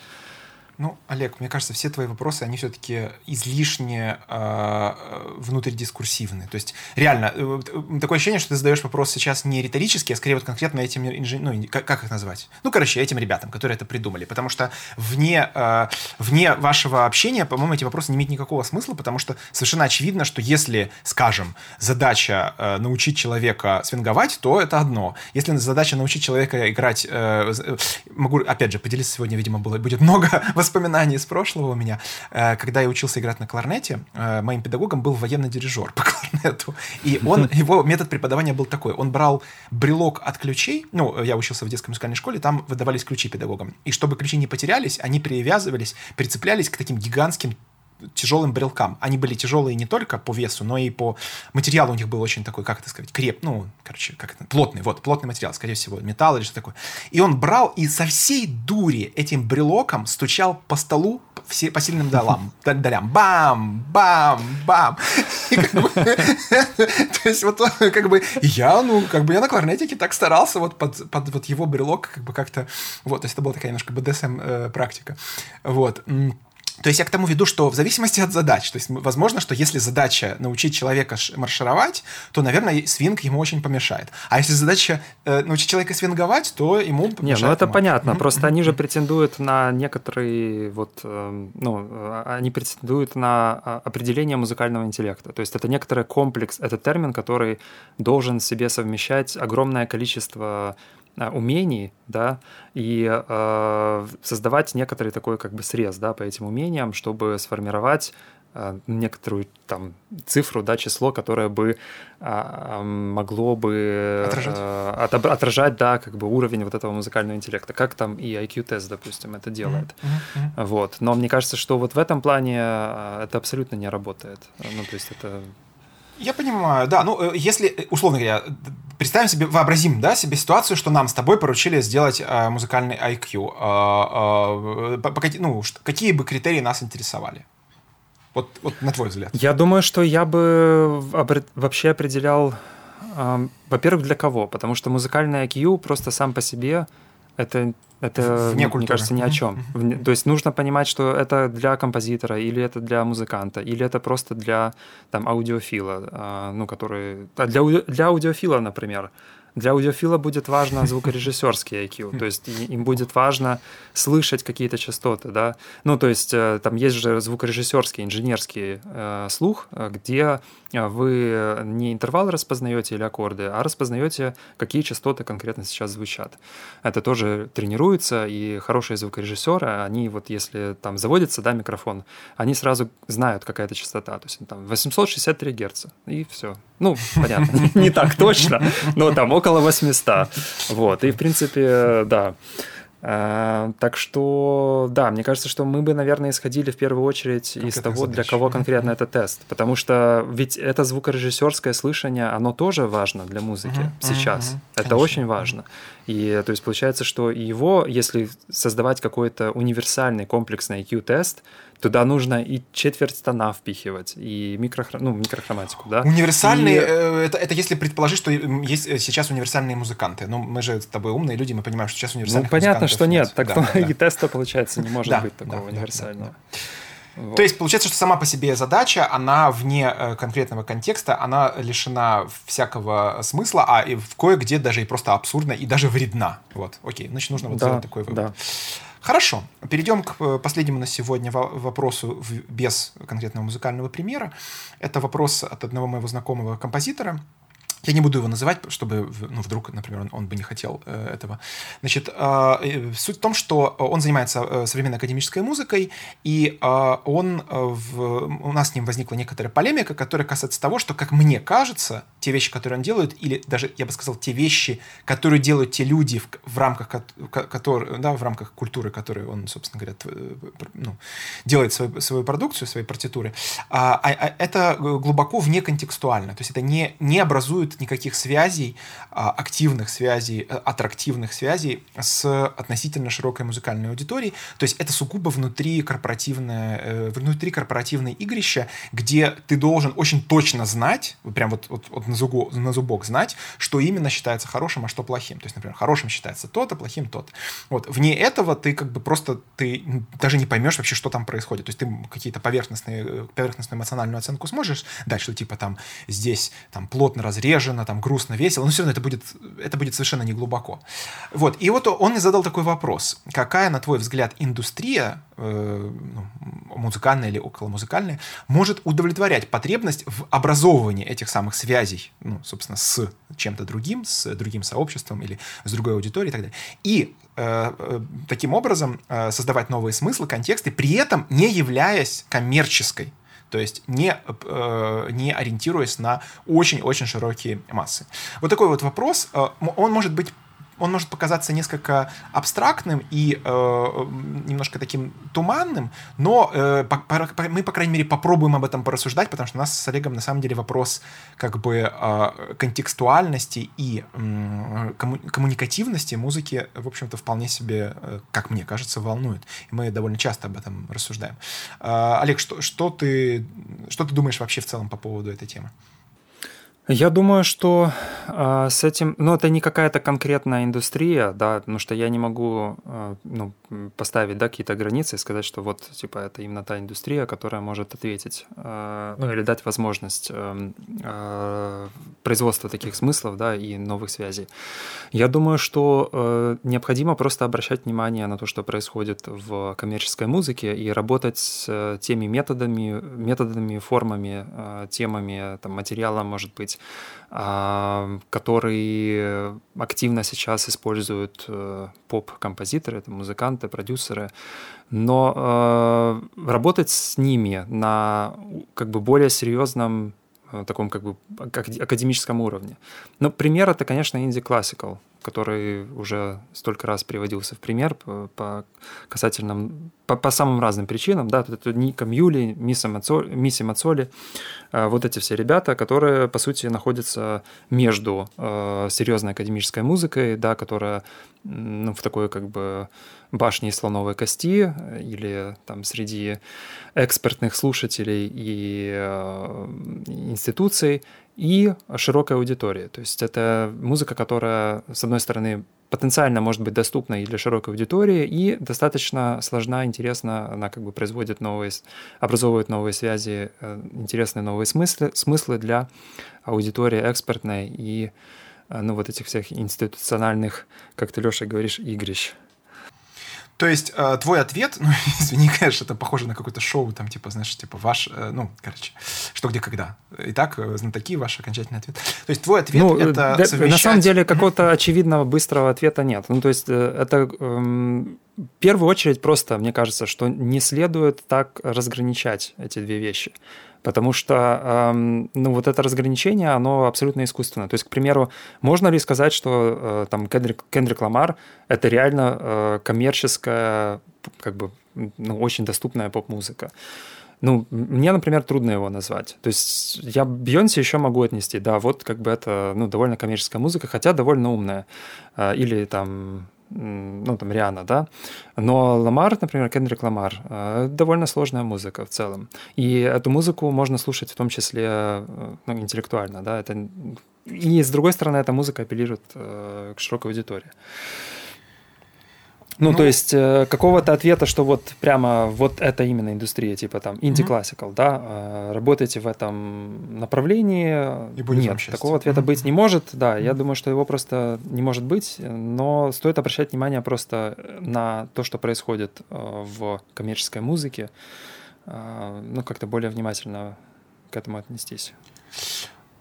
Ну, Олег, мне кажется, все твои вопросы, они все-таки излишне э, внутридискурсивны. То есть, реально, э, такое ощущение, что ты задаешь вопрос сейчас не риторически, а скорее вот конкретно этим инженерам, ну, как, как их назвать? Ну, короче, этим ребятам, которые это придумали. Потому что вне, э, вне вашего общения, по-моему, эти вопросы не имеют никакого смысла, потому что совершенно очевидно, что если, скажем, задача э, научить человека свинговать, то это одно. Если задача научить человека играть, э, э могу, опять же, поделиться сегодня, видимо, было, будет много воспоминаний из прошлого у меня. Э, когда я учился играть на кларнете, э, моим педагогом был военный дирижер по кларнету. И он, его метод преподавания был такой. Он брал брелок от ключей. Ну, я учился в детской музыкальной школе, там выдавались ключи педагогам. И чтобы ключи не потерялись, они привязывались, прицеплялись к таким гигантским тяжелым брелкам. Они были тяжелые не только по весу, но и по материалу у них был очень такой, как это сказать, креп, ну, короче, как это, плотный, вот, плотный материал, скорее всего, металл или что такое. И он брал и со всей дури этим брелоком стучал по столу все, по сильным долам, долям. Бам! Бам! Бам! То есть вот как бы я, ну, как бы я на кларнетике так старался вот под, под вот его брелок как бы как-то, вот, то есть это была такая немножко BDSM э, практика. Вот. То есть я к тому веду, что в зависимости от задач, то есть возможно, что если задача научить человека маршировать, то, наверное, свинг ему очень помешает. А если задача э, научить человека свинговать, то ему помешает. Не, ну это ему. понятно. Mm-hmm. Просто они же претендуют на некоторые вот, э, ну, а, они претендуют на а, определение музыкального интеллекта. То есть это некоторый комплекс, это термин, который должен в себе совмещать огромное количество умений, да, и э, создавать некоторый такой как бы срез, да, по этим умениям, чтобы сформировать э, некоторую там цифру, да, число, которое бы э, могло бы отражать. Э, от, отражать, да, как бы уровень вот этого музыкального интеллекта, как там и IQ-тест, допустим, это делает. Mm-hmm. Mm-hmm. Вот. Но мне кажется, что вот в этом плане это абсолютно не работает. Ну, то есть это я понимаю, да. Ну, э, если, э, условно говоря, представим себе, вообразим, да, себе ситуацию, что нам с тобой поручили сделать э, музыкальный IQ. Э, э, по, по, ну, какие бы критерии нас интересовали? Вот, вот на твой взгляд. Я думаю, что я бы вообще определял, э, во-первых, для кого? Потому что музыкальный IQ просто сам по себе это это, Вне мне кажется, ни о чем. Mm-hmm. То есть нужно понимать, что это для композитора, или это для музыканта, или это просто для там, аудиофила, а, ну, который... А для, для аудиофила, например, для аудиофила будет важно звукорежиссерский IQ, то есть им будет важно слышать какие-то частоты, да. Ну, то есть э, там есть же звукорежиссерский, инженерский э, слух, э, где э, вы не интервал распознаете или аккорды, а распознаете, какие частоты конкретно сейчас звучат. Это тоже тренируется, и хорошие звукорежиссеры, они вот если там заводится, да, микрофон, они сразу знают, какая это частота, то есть там 863 Гц, и все. Ну, понятно, не так точно, но там около около 800. Вот, и в принципе, да. А, так что, да, мне кажется, что мы бы, наверное, исходили в первую очередь как из того, задача? для кого конкретно это тест. Потому что ведь это звукорежиссерское слышание, оно тоже важно для музыки uh-huh, сейчас. Uh-huh, это конечно. очень важно. И то есть получается, что его, если создавать какой-то универсальный комплексный IQ-тест, туда нужно и четверть тона впихивать, и микрохром... ну, микрохроматику, да. Универсальные, и... э, это, это если предположить, что есть э, сейчас универсальные музыканты. Ну, мы же с тобой умные люди, мы понимаем, что сейчас универсальных Ну, понятно, что нет. Так да, да. и теста, получается, не может быть такого да, универсального. Да, да. Вот. То есть получается, что сама по себе задача, она вне э, конкретного контекста, она лишена всякого смысла, а и в кое-где даже и просто абсурдна и даже вредна. Вот, окей, значит, нужно вот да, сделать такой вывод. Да. Хорошо, перейдем к э, последнему на сегодня вопросу без конкретного музыкального примера. Это вопрос от одного моего знакомого композитора, я не буду его называть, чтобы, ну, вдруг, например, он, он бы не хотел э, этого. Значит, э, суть в том, что он занимается э, современной академической музыкой, и э, он, э, в, у нас с ним возникла некоторая полемика, которая касается того, что, как мне кажется, те вещи, которые он делает, или даже, я бы сказал, те вещи, которые делают те люди в, в рамках, которые, да, в рамках культуры, которые он, собственно говоря, э, ну, делает свою, свою продукцию, свои партитуры, а, а, а это глубоко вне контекстуально, то есть это не, не образует никаких связей, а, активных связей, э, аттрактивных связей с относительно широкой музыкальной аудиторией. То есть это сугубо внутри корпоративное, э, внутри корпоративное игрище, где ты должен очень точно знать, прям вот, вот, вот на, зубок, на зубок знать, что именно считается хорошим, а что плохим. То есть, например, хорошим считается то-то, плохим то-то. Вот. Вне этого ты как бы просто ты даже не поймешь вообще, что там происходит. То есть ты какие-то поверхностные, э, поверхностную эмоциональную оценку сможешь дать, что типа там здесь там плотно разрежено, разряжено, там грустно, весело, но все равно это будет, это будет совершенно не глубоко. Вот, и вот он мне задал такой вопрос. Какая, на твой взгляд, индустрия, э, ну, музыкальная или околомузыкальная, может удовлетворять потребность в образовывании этих самых связей, ну, собственно, с чем-то другим, с другим сообществом или с другой аудиторией и так далее. И э, э, таким образом э, создавать новые смыслы, контексты, при этом не являясь коммерческой то есть не, э, не ориентируясь на очень-очень широкие массы. Вот такой вот вопрос, э, он может быть он может показаться несколько абстрактным и э, немножко таким туманным, но э, по, по, мы, по крайней мере, попробуем об этом порассуждать, потому что у нас с Олегом на самом деле вопрос как бы э, контекстуальности и э, комму коммуникативности музыки, в общем-то, вполне себе, э, как мне кажется, волнует. И мы довольно часто об этом рассуждаем. Э, Олег, что, что, ты, что ты думаешь вообще в целом по поводу этой темы? Я думаю, что э, с этим, ну, это не какая-то конкретная индустрия, да, потому что я не могу, э, ну, поставить, да, какие-то границы и сказать, что вот, типа, это именно та индустрия, которая может ответить, э, ну, или дать возможность э, э, производства таких смыслов, да, и новых связей. Я думаю, что э, необходимо просто обращать внимание на то, что происходит в коммерческой музыке и работать с теми методами, методами, формами, э, темами, там, материалом, может быть, который активно сейчас используют э, поп-композиторы, это музыканты, продюсеры, но э, работать с ними на как бы более серьезном э, таком как бы академическом уровне. Ну, пример это, конечно, инди классикал который уже столько раз приводился в пример по, по касательным, по, по самым разным причинам, да, это Ника Мьюли, Мисси Мисси Мацоли, э, вот эти все ребята, которые, по сути, находятся между э, серьезной академической музыкой, да, которая ну, в такой как бы башне слоновой кости или там среди экспертных слушателей и э, институций, и широкой аудитории. То есть это музыка, которая, с одной стороны, потенциально может быть доступна и для широкой аудитории, и достаточно сложна, интересна, она как бы производит новые, образовывает новые связи, э, интересные новые смыслы, смыслы для аудитории экспертной и э, ну, вот этих всех институциональных, как ты, Леша, говоришь, игрищ. То есть э, твой ответ, ну, извини, конечно, это похоже на какое-то шоу, там, типа, знаешь, типа, ваш, э, ну, короче, что, где, когда. Итак, э, знатоки, ваш окончательный ответ. То есть твой ответ ну, это да, совмещать... На самом деле какого-то очевидного быстрого ответа нет. Ну, то есть э, это... Э, в первую очередь просто, мне кажется, что не следует так разграничать эти две вещи потому что эм, ну, вот это разграничение, оно абсолютно искусственное. То есть, к примеру, можно ли сказать, что э, там Кендрик, Кендрик Ламар — это реально э, коммерческая, как бы, ну, очень доступная поп-музыка? Ну, мне, например, трудно его назвать. То есть я Бьонси еще могу отнести, да, вот как бы это, ну, довольно коммерческая музыка, хотя довольно умная. Э, или там ну, там, Риана, да, но Ламар, например, Кендрик Ламар, э, довольно сложная музыка в целом, и эту музыку можно слушать в том числе э, ну, интеллектуально, да, это... и с другой стороны, эта музыка апеллирует э, к широкой аудитории. Ну, ну, то есть э, какого-то ответа, что вот прямо вот это именно индустрия, типа там инди-классикал, да, э, работаете в этом направлении. И будет Нет, такого ответа mm-hmm. быть не может, да, mm-hmm. я думаю, что его просто не может быть, но стоит обращать внимание просто на то, что происходит э, в коммерческой музыке, э, ну, как-то более внимательно к этому отнестись.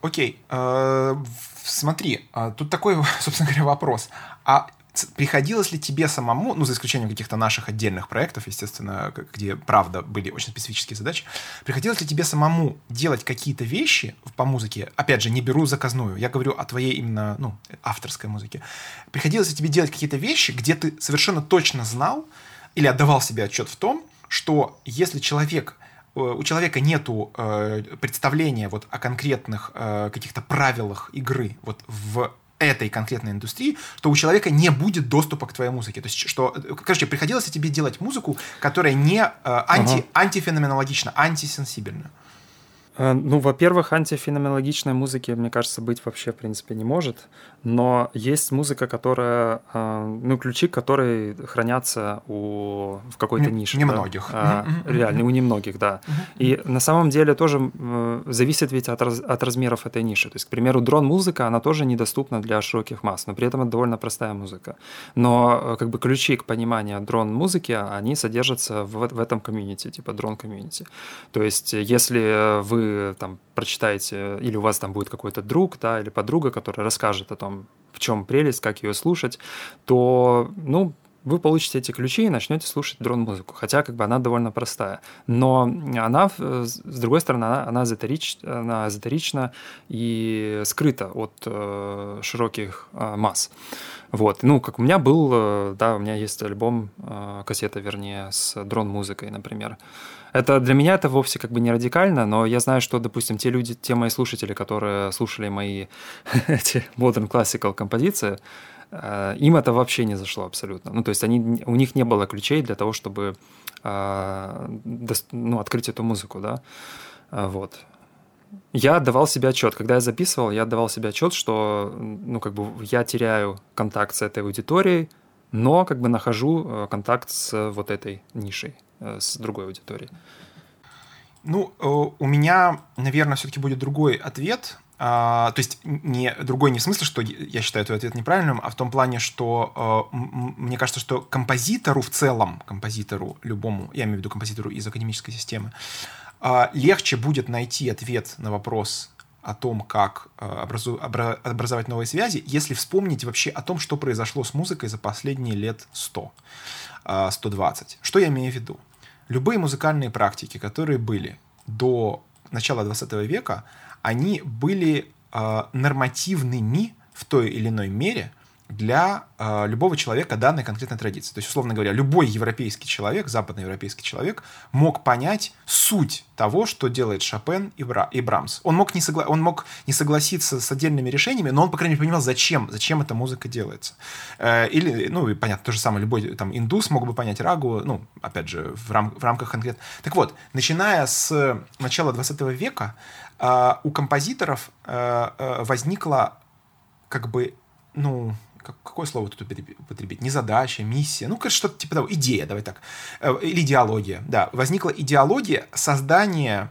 Окей, э, смотри, а тут такой, собственно говоря, вопрос. А приходилось ли тебе самому, ну, за исключением каких-то наших отдельных проектов, естественно, где, правда, были очень специфические задачи, приходилось ли тебе самому делать какие-то вещи по музыке, опять же, не беру заказную, я говорю о твоей именно, ну, авторской музыке, приходилось ли тебе делать какие-то вещи, где ты совершенно точно знал или отдавал себе отчет в том, что если человек э, у человека нету э, представления вот о конкретных э, каких-то правилах игры вот в этой конкретной индустрии, то у человека не будет доступа к твоей музыке. То есть, что, короче, приходилось тебе делать музыку, которая не э, анти, ага. антифеноменологична, антисенсибельна. Э, ну, во-первых, антифеноменологичной музыки, мне кажется, быть вообще, в принципе, не может. Но есть музыка, которая, э, ну, ключи, которые хранятся у, в какой-то нише. Немногих. Да? Реально, у немногих, да. И на самом деле тоже э, зависит ведь от, раз, от размеров этой ниши. То есть, к примеру, дрон-музыка, она тоже недоступна для широких масс, но при этом это довольно простая музыка. Но как бы ключи к пониманию дрон-музыки, они содержатся в, в этом комьюнити, типа дрон-комьюнити. То есть, если вы там прочитаете, или у вас там будет какой-то друг, да, или подруга, которая расскажет о том, в чем прелесть, как ее слушать, то, ну, вы получите эти ключи и начнете слушать дрон-музыку, хотя как бы она довольно простая. Но она, с другой стороны, она, она, эзотерич, она эзотерична и скрыта от э, широких э, масс. Вот, ну, как у меня был, э, да, у меня есть альбом, э, кассета, вернее, с дрон-музыкой, например. Это для меня это вовсе как бы не радикально, но я знаю, что, допустим, те люди, те мои слушатели, которые слушали мои эти modern classical композиции, э, им это вообще не зашло абсолютно. Ну, то есть они, у них не было ключей для того, чтобы ну, открыть эту музыку, да. Вот я отдавал себе отчет. Когда я записывал, я отдавал себе отчет, что ну, как бы я теряю контакт с этой аудиторией, но как бы нахожу э, контакт с вот этой нишей, э, с другой аудиторией. Ну, э, у меня, наверное, все-таки будет другой ответ. А, то есть не другой не в смысле, что я считаю этот ответ неправильным, а в том плане, что мне кажется, что композитору в целом, композитору любому, я имею в виду композитору из академической системы, а, легче будет найти ответ на вопрос о том, как а, образу, образовать новые связи, если вспомнить вообще о том, что произошло с музыкой за последние лет 100, 120. А, что я имею в виду? Любые музыкальные практики, которые были до начала 20 века, они были нормативными в той или иной мере для э, любого человека данной конкретной традиции. То есть, условно говоря, любой европейский человек, западноевропейский человек мог понять суть того, что делает Шопен и, Бра и Брамс. Он мог, не согла он мог не согласиться с отдельными решениями, но он, по крайней мере, понимал, зачем, зачем эта музыка делается. Э, или, ну, и понятно, то же самое, любой там индус мог бы понять рагу, ну, опять же, в, рам в рамках конкретно. Так вот, начиная с начала 20 века, э, у композиторов э, э, возникла как бы, ну, как, какое слово тут употребить? Не задача, миссия, ну, что-то типа того, идея, давай так, э, или идеология, да, возникла идеология создания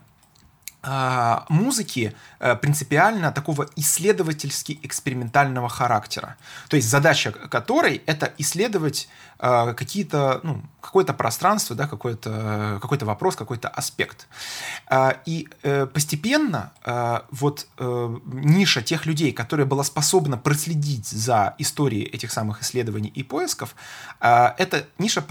а, музыки э, принципиально такого исследовательски экспериментального характера. То есть задача которой это исследовать какие-то, ну, какое-то пространство, да, какой-то какой вопрос, какой-то аспект. А, и постепенно вот ниша тех людей, которая была способна проследить за историей этих самых исследований и поисков, эта ниша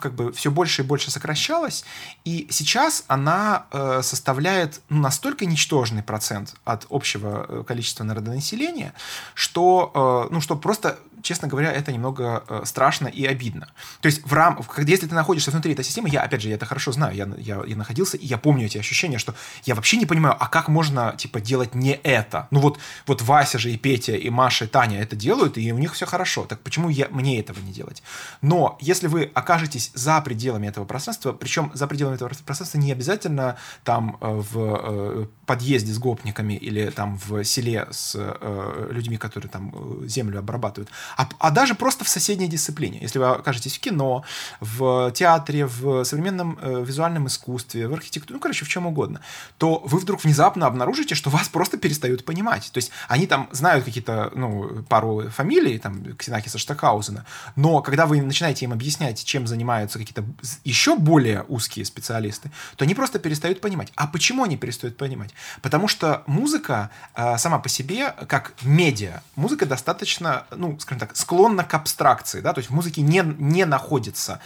как бы все больше и больше сокращалась, и сейчас она составляет ну, настолько ничтожный процент от общего э, количества народонаселения, что, э, ну, что просто честно говоря, это немного э, страшно и обидно. То есть, в рам... если ты находишься внутри этой системы, я, опять же, я это хорошо знаю, я, я, я находился, и я помню эти ощущения, что я вообще не понимаю, а как можно, типа, делать не это? Ну вот, вот Вася же и Петя, и Маша, и Таня это делают, и у них все хорошо. Так почему я, мне этого не делать? Но если вы окажетесь за пределами этого пространства, причем за пределами этого пространства не обязательно там э, в э, подъезде с гопниками или там в селе с людьми, которые там землю обрабатывают, а, а даже просто в соседней дисциплине. Если вы окажетесь в кино, в театре, в современном э, визуальном искусстве, в архитектуре, ну, короче, в чем угодно, то вы вдруг внезапно обнаружите, что вас просто перестают понимать. То есть они там знают какие-то, ну, пару фамилий, там, Ксенакиса Штакаузена, но когда вы начинаете им объяснять, чем занимаются какие-то еще более узкие специалисты, то они просто перестают понимать. А почему они перестают понимать? Потому что музыка э, сама по себе, как медиа, музыка достаточно, ну, скажем так, склонна к абстракции, да, то есть в музыке не, не находится,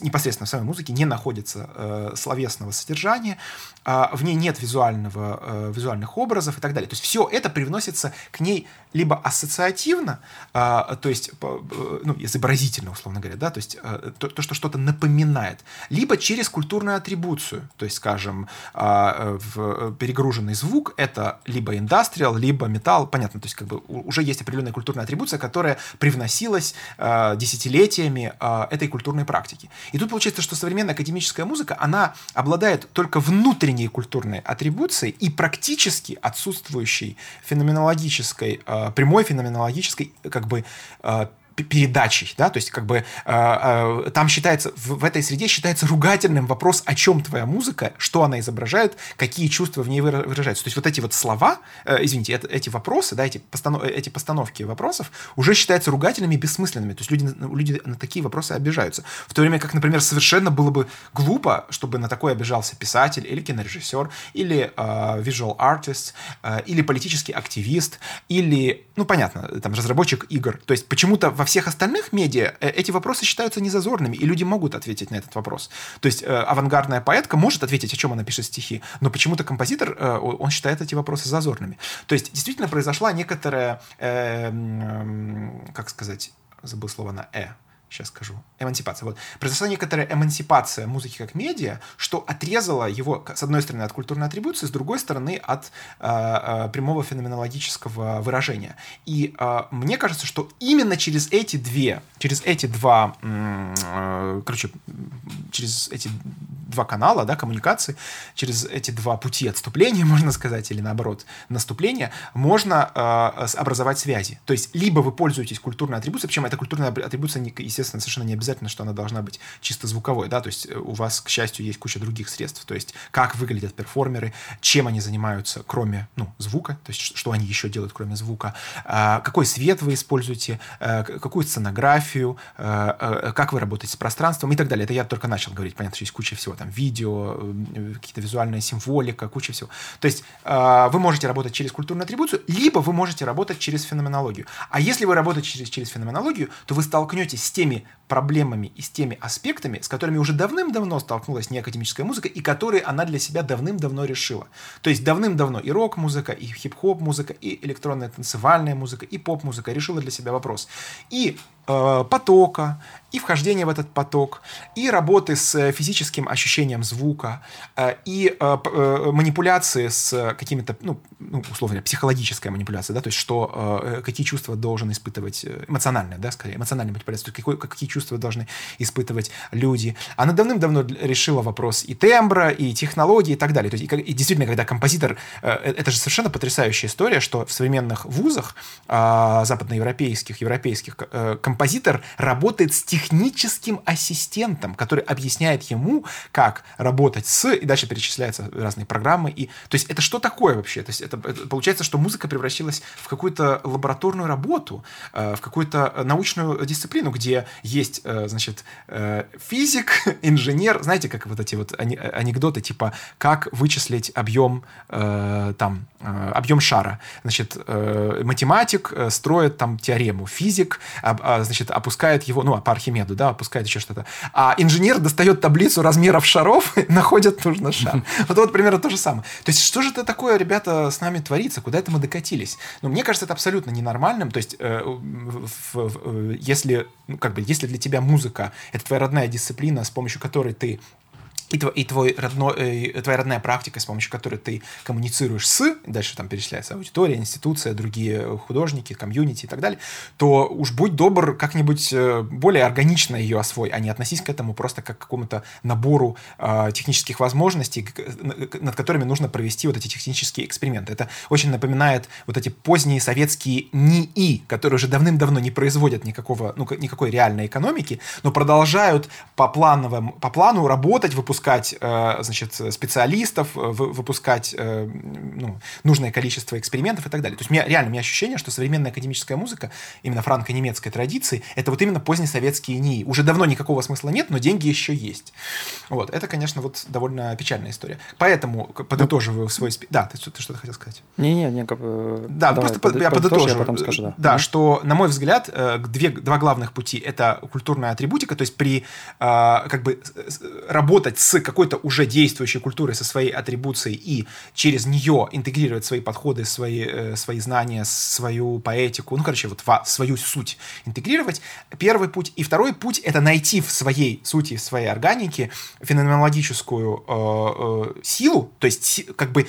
непосредственно в самой музыке не находится э, словесного содержания, э, в ней нет визуального, э, визуальных образов и так далее. То есть все это привносится к ней либо ассоциативно, э, то есть, э, ну, изобразительно, условно говоря, да, то есть э, то, то, что что-то напоминает, либо через культурную атрибуцию, то есть, скажем, э, в перегруженный звук это либо индастриал, либо металл, понятно, то есть как бы уже есть определенная культурная атрибуция, которая привносилась э, десятилетиями э, этой культурной практики. И тут получается, что современная академическая музыка, она обладает только внутренней культурной атрибуцией и практически отсутствующей феноменологической, э, прямой феноменологической как бы э, передачей, да, то есть как бы э, э, там считается, в, в этой среде считается ругательным вопрос, о чем твоя музыка, что она изображает, какие чувства в ней выражаются. То есть вот эти вот слова, э, извините, это, эти вопросы, да, эти, постанов, эти постановки вопросов уже считаются ругательными и бессмысленными. То есть люди, люди на такие вопросы обижаются. В то время как, например, совершенно было бы глупо, чтобы на такое обижался писатель или кинорежиссер, или э, visual artist, э, или политический активист, или, ну, понятно, там, разработчик игр. То есть почему-то в во всех остальных медиа э, эти вопросы считаются незазорными, и люди могут ответить на этот вопрос. То есть э, авангардная поэтка может ответить, о чем она пишет стихи, но почему-то композитор, э, он считает эти вопросы зазорными. То есть действительно произошла некоторая, э, э, как сказать, забыл слово на «э», сейчас скажу, эмансипация. Вот. Произошла некоторая эмансипация музыки как медиа, что отрезала его, с одной стороны, от культурной атрибуции, с другой стороны, от э, э, прямого феноменологического выражения. И э, мне кажется, что именно через эти две, через эти два, э, короче, через эти два канала, да, коммуникации, через эти два пути отступления, можно сказать, или наоборот, наступления, можно э, образовать связи. То есть, либо вы пользуетесь культурной атрибуцией, причем эта культурная атрибуция, естественно, совершенно не обязательно, что она должна быть чисто звуковой, да, то есть э, у вас, к счастью, есть куча других средств, то есть как выглядят перформеры, чем они занимаются, кроме, ну, звука, то есть что они еще делают, кроме звука, э, какой свет вы используете, э, какую сценографию, э, как вы работаете с пространством и так далее. Это я только начал говорить, понятно, что есть куча всего, там, видео, какие-то визуальная символика, куча всего. То есть вы можете работать через культурную атрибуцию, либо вы можете работать через феноменологию. А если вы работаете через, через феноменологию, то вы столкнетесь с теми проблемами и с теми аспектами, с которыми уже давным-давно столкнулась неакадемическая музыка, и которые она для себя давным-давно решила. То есть давным-давно и рок-музыка, и хип-хоп музыка, и электронная танцевальная музыка, и поп-музыка решила для себя вопрос. И потока, и вхождение в этот поток, и работы с физическим ощущением звука, э, и э, э, манипуляции с какими-то, ну, ну, условно говоря, психологическая манипуляция, да, то есть что, какие чувства должен испытывать, эмоциональная, да, скорее, эмоциональная манипуляция, то есть какой, какие чувства должны испытывать люди. Она давным-давно решила вопрос и тембра, и технологии, и так далее. То есть, и, и действительно, когда композитор, это же совершенно потрясающая история, что в современных вузах, а, западноевропейских, европейских, композитор работает с техническим ассистентом, который объясняет ему, как работать с, и дальше перечисляются разные программы. И, то есть это что такое вообще? То есть это, это получается, что музыка превратилась в какую-то лабораторную работу, э, в какую-то научную дисциплину, где есть, э, значит, э, физик, инженер, знаете, как вот эти вот анекдоты, типа, как вычислить объем, э, там, э, объем шара. Значит, э, математик э, строит там теорему, физик, э, значит, опускает его, ну, по Архимеду, да, опускает еще что-то. А инженер достает таблицу размеров шаров, находит нужный шар. Вот, вот примерно то же самое. То есть, что же это такое, ребята, с нами творится? Куда это мы докатились? Ну, мне кажется, это абсолютно ненормальным. То есть, э, в, в, если, ну, как бы, если для тебя музыка — это твоя родная дисциплина, с помощью которой ты и, твой, и твой родной, э, твоя родная практика, с помощью которой ты коммуницируешь с, дальше там перечисляется аудитория, институция, другие художники, комьюнити и так далее, то уж будь добр как-нибудь э, более органично ее освой, а не относись к этому просто как к какому-то набору э, технических возможностей, над которыми нужно провести вот эти технические эксперименты. Это очень напоминает вот эти поздние советские НИИ, которые уже давным-давно не производят никакого, ну, никакой реальной экономики, но продолжают по, плановым, по плану работать, выпускать выпускать, э, значит, специалистов, э, выпускать э, ну, нужное количество экспериментов и так далее. То есть у меня, реально, у меня ощущение, что современная академическая музыка, именно франко-немецкой традиции, это вот именно позднесоветские НИИ. Уже давно никакого смысла нет, но деньги еще есть. Вот, это, конечно, вот довольно печальная история. Поэтому, подытоживаю свой... Спи... Да, ты, ты что-то хотел сказать? Не-не, не, как бы... Да, Давай, просто под, я подытожу. Я потом скажу, да. Да, mm-hmm. что, на мой взгляд, две, два главных пути — это культурная атрибутика, то есть при как бы работать с какой-то уже действующей культурой, со своей атрибуцией и через нее интегрировать свои подходы, свои, э, свои знания, свою поэтику, ну, короче, вот свою суть интегрировать. Первый путь. И второй путь — это найти в своей сути, в своей органике феноменологическую э, э, силу, то есть как бы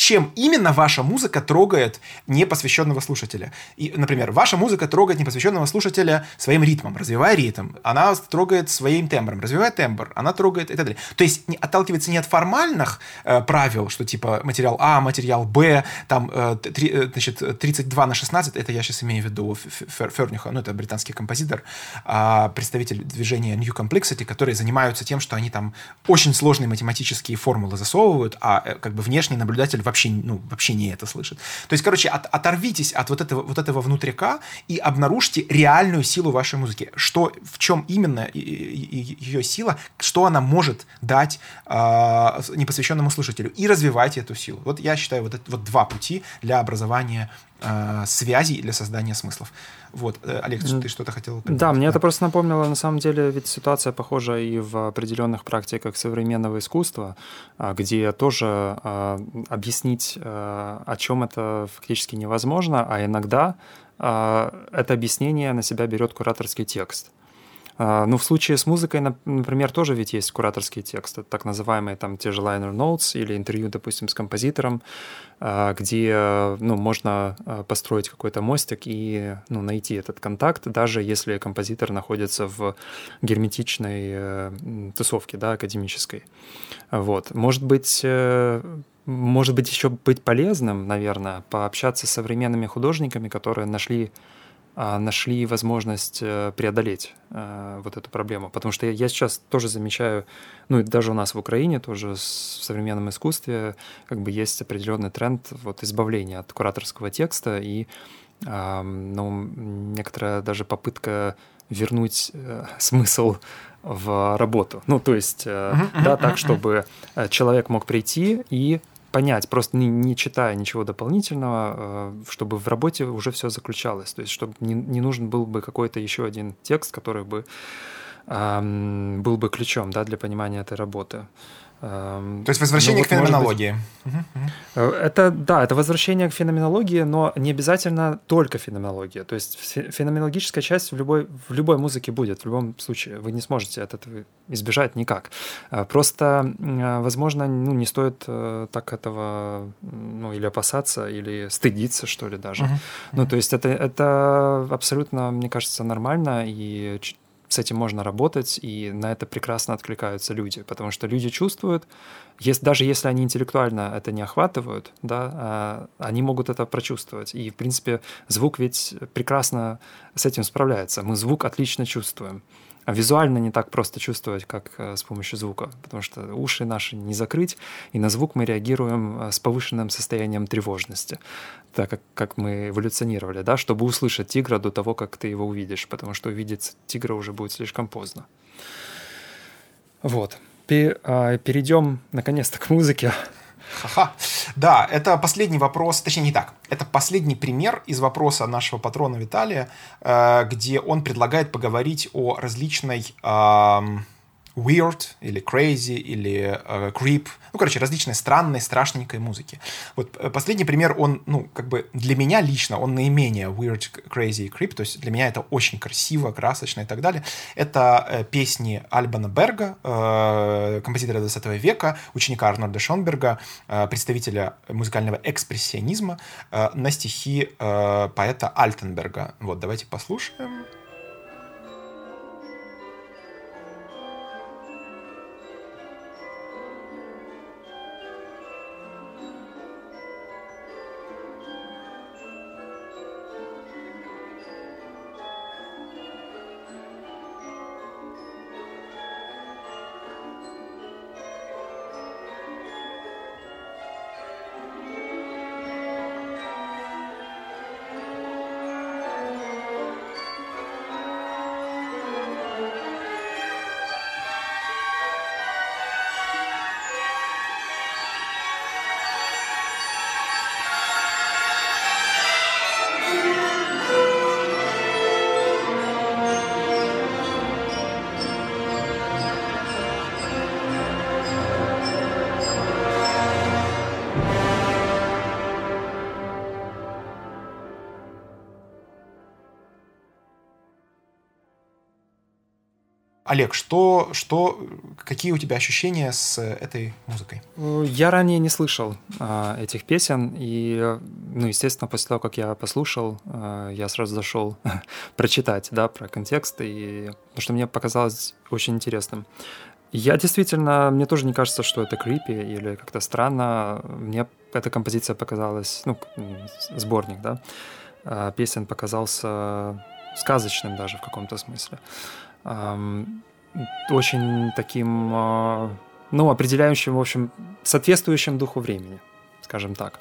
чем именно ваша музыка трогает непосвященного слушателя. И, например, ваша музыка трогает непосвященного слушателя своим ритмом, развивая ритм. Она трогает своим тембром, развивая тембр. Она трогает и так далее. То есть не, отталкивается не от формальных э, правил, что типа материал А, материал Б, там, э, три, э, значит, 32 на 16, это я сейчас имею в виду Фернюха, ну, это британский композитор, э, представитель движения New Complexity, которые занимаются тем, что они там очень сложные математические формулы засовывают, а э, как бы внешний наблюдатель вообще, ну, вообще не это слышит. То есть, короче, от, оторвитесь от вот этого, вот этого внутрика и обнаружьте реальную силу вашей музыки. Что, в чем именно ее сила, что она может дать э, непосвященному слушателю. И развивайте эту силу. Вот я считаю, вот это вот два пути для образования э, связей для создания смыслов. Вот, э, Олег, ты что-то хотел? Подумать? Да, мне да. это просто напомнило, на самом деле, ведь ситуация похожа и в определенных практиках современного искусства, а, где тоже а, объяснить, а, о чем это фактически невозможно, а иногда это объяснение на себя берет кураторский текст. А, ну, в случае с музыкой, например, тоже ведь есть кураторский текст, это так называемые там те же liner notes или интервью, допустим, с композитором, а, где, ну, можно а, построить какой-то мостик и, ну, найти этот контакт, даже если композитор находится в герметичной э, тусовке, да, академической. Вот. Может быть, э, может быть, еще быть полезным, наверное, пообщаться с современными художниками, которые нашли нашли возможность э, преодолеть э, вот эту проблему. Потому что я сейчас тоже замечаю, ну и даже у нас в Украине тоже в современном искусстве как бы есть определенный тренд вот избавления от кураторского текста и ну, некоторая даже попытка вернуть э, смысл в работу. Ну, то есть, да, так, чтобы человек мог прийти и понять, просто не, не читая ничего дополнительного, э, чтобы в работе уже все заключалось. То есть, чтобы не, не нужен был бы какой-то еще один текст, который бы эм, был бы ключом да, для понимания этой работы. Эм, То есть возвращение ну, вот, к феноменологии. Быть, э, это да, это возвращение к феноменологии, но не обязательно только феноменология. То есть феноменологическая часть в любой в любой музыке будет в любом случае. Вы не сможете от этого избежать никак. Э, просто, э, возможно, ну не стоит так этого ну или опасаться или стыдиться что ли даже. Uh-huh. Ну то есть это это абсолютно мне кажется нормально и с этим можно работать, и на это прекрасно откликаются люди, потому что люди чувствуют, если, даже если они интеллектуально это не охватывают, да, а, они могут это прочувствовать. И, в принципе, звук ведь прекрасно с этим справляется. Мы звук отлично чувствуем. А визуально не так просто чувствовать, как э, с помощью звука, потому что уши наши не закрыть, и на звук мы реагируем э, с повышенным состоянием тревожности, так как, как мы эволюционировали, да, чтобы услышать тигра до того, как ты его увидишь, потому что увидеть тигра уже будет слишком поздно. Вот. А, перейдем наконец-то к музыке. Ха-ха. Да, это последний вопрос, точнее не так. Это последний пример из вопроса нашего патрона Виталия, э, где он предлагает поговорить о различной weird или crazy или uh, creep, ну, короче, различной странной, страшненькой музыки. Вот э, последний пример, он, ну, как бы для меня лично, он наименее weird, crazy и creep, то есть для меня это очень красиво, красочно и так далее. Это э, песни Альбана Берга, э, композитора 20 века, ученика Арнольда Шонберга, э, представителя музыкального экспрессионизма, э, на стихи э, поэта Альтенберга. Вот, давайте послушаем. Олег, что, что, какие у тебя ощущения с этой музыкой? Я ранее не слышал а, этих песен, и, ну, естественно, после того, как я послушал, а, я сразу зашел прочитать, да, про контекст, и потому что мне показалось очень интересным. Я действительно, мне тоже не кажется, что это крипи или как-то странно. Мне эта композиция показалась, ну, сборник, да, а, песен показался сказочным даже в каком-то смысле очень таким, а, ну, определяющим, в общем, соответствующим духу времени, скажем так.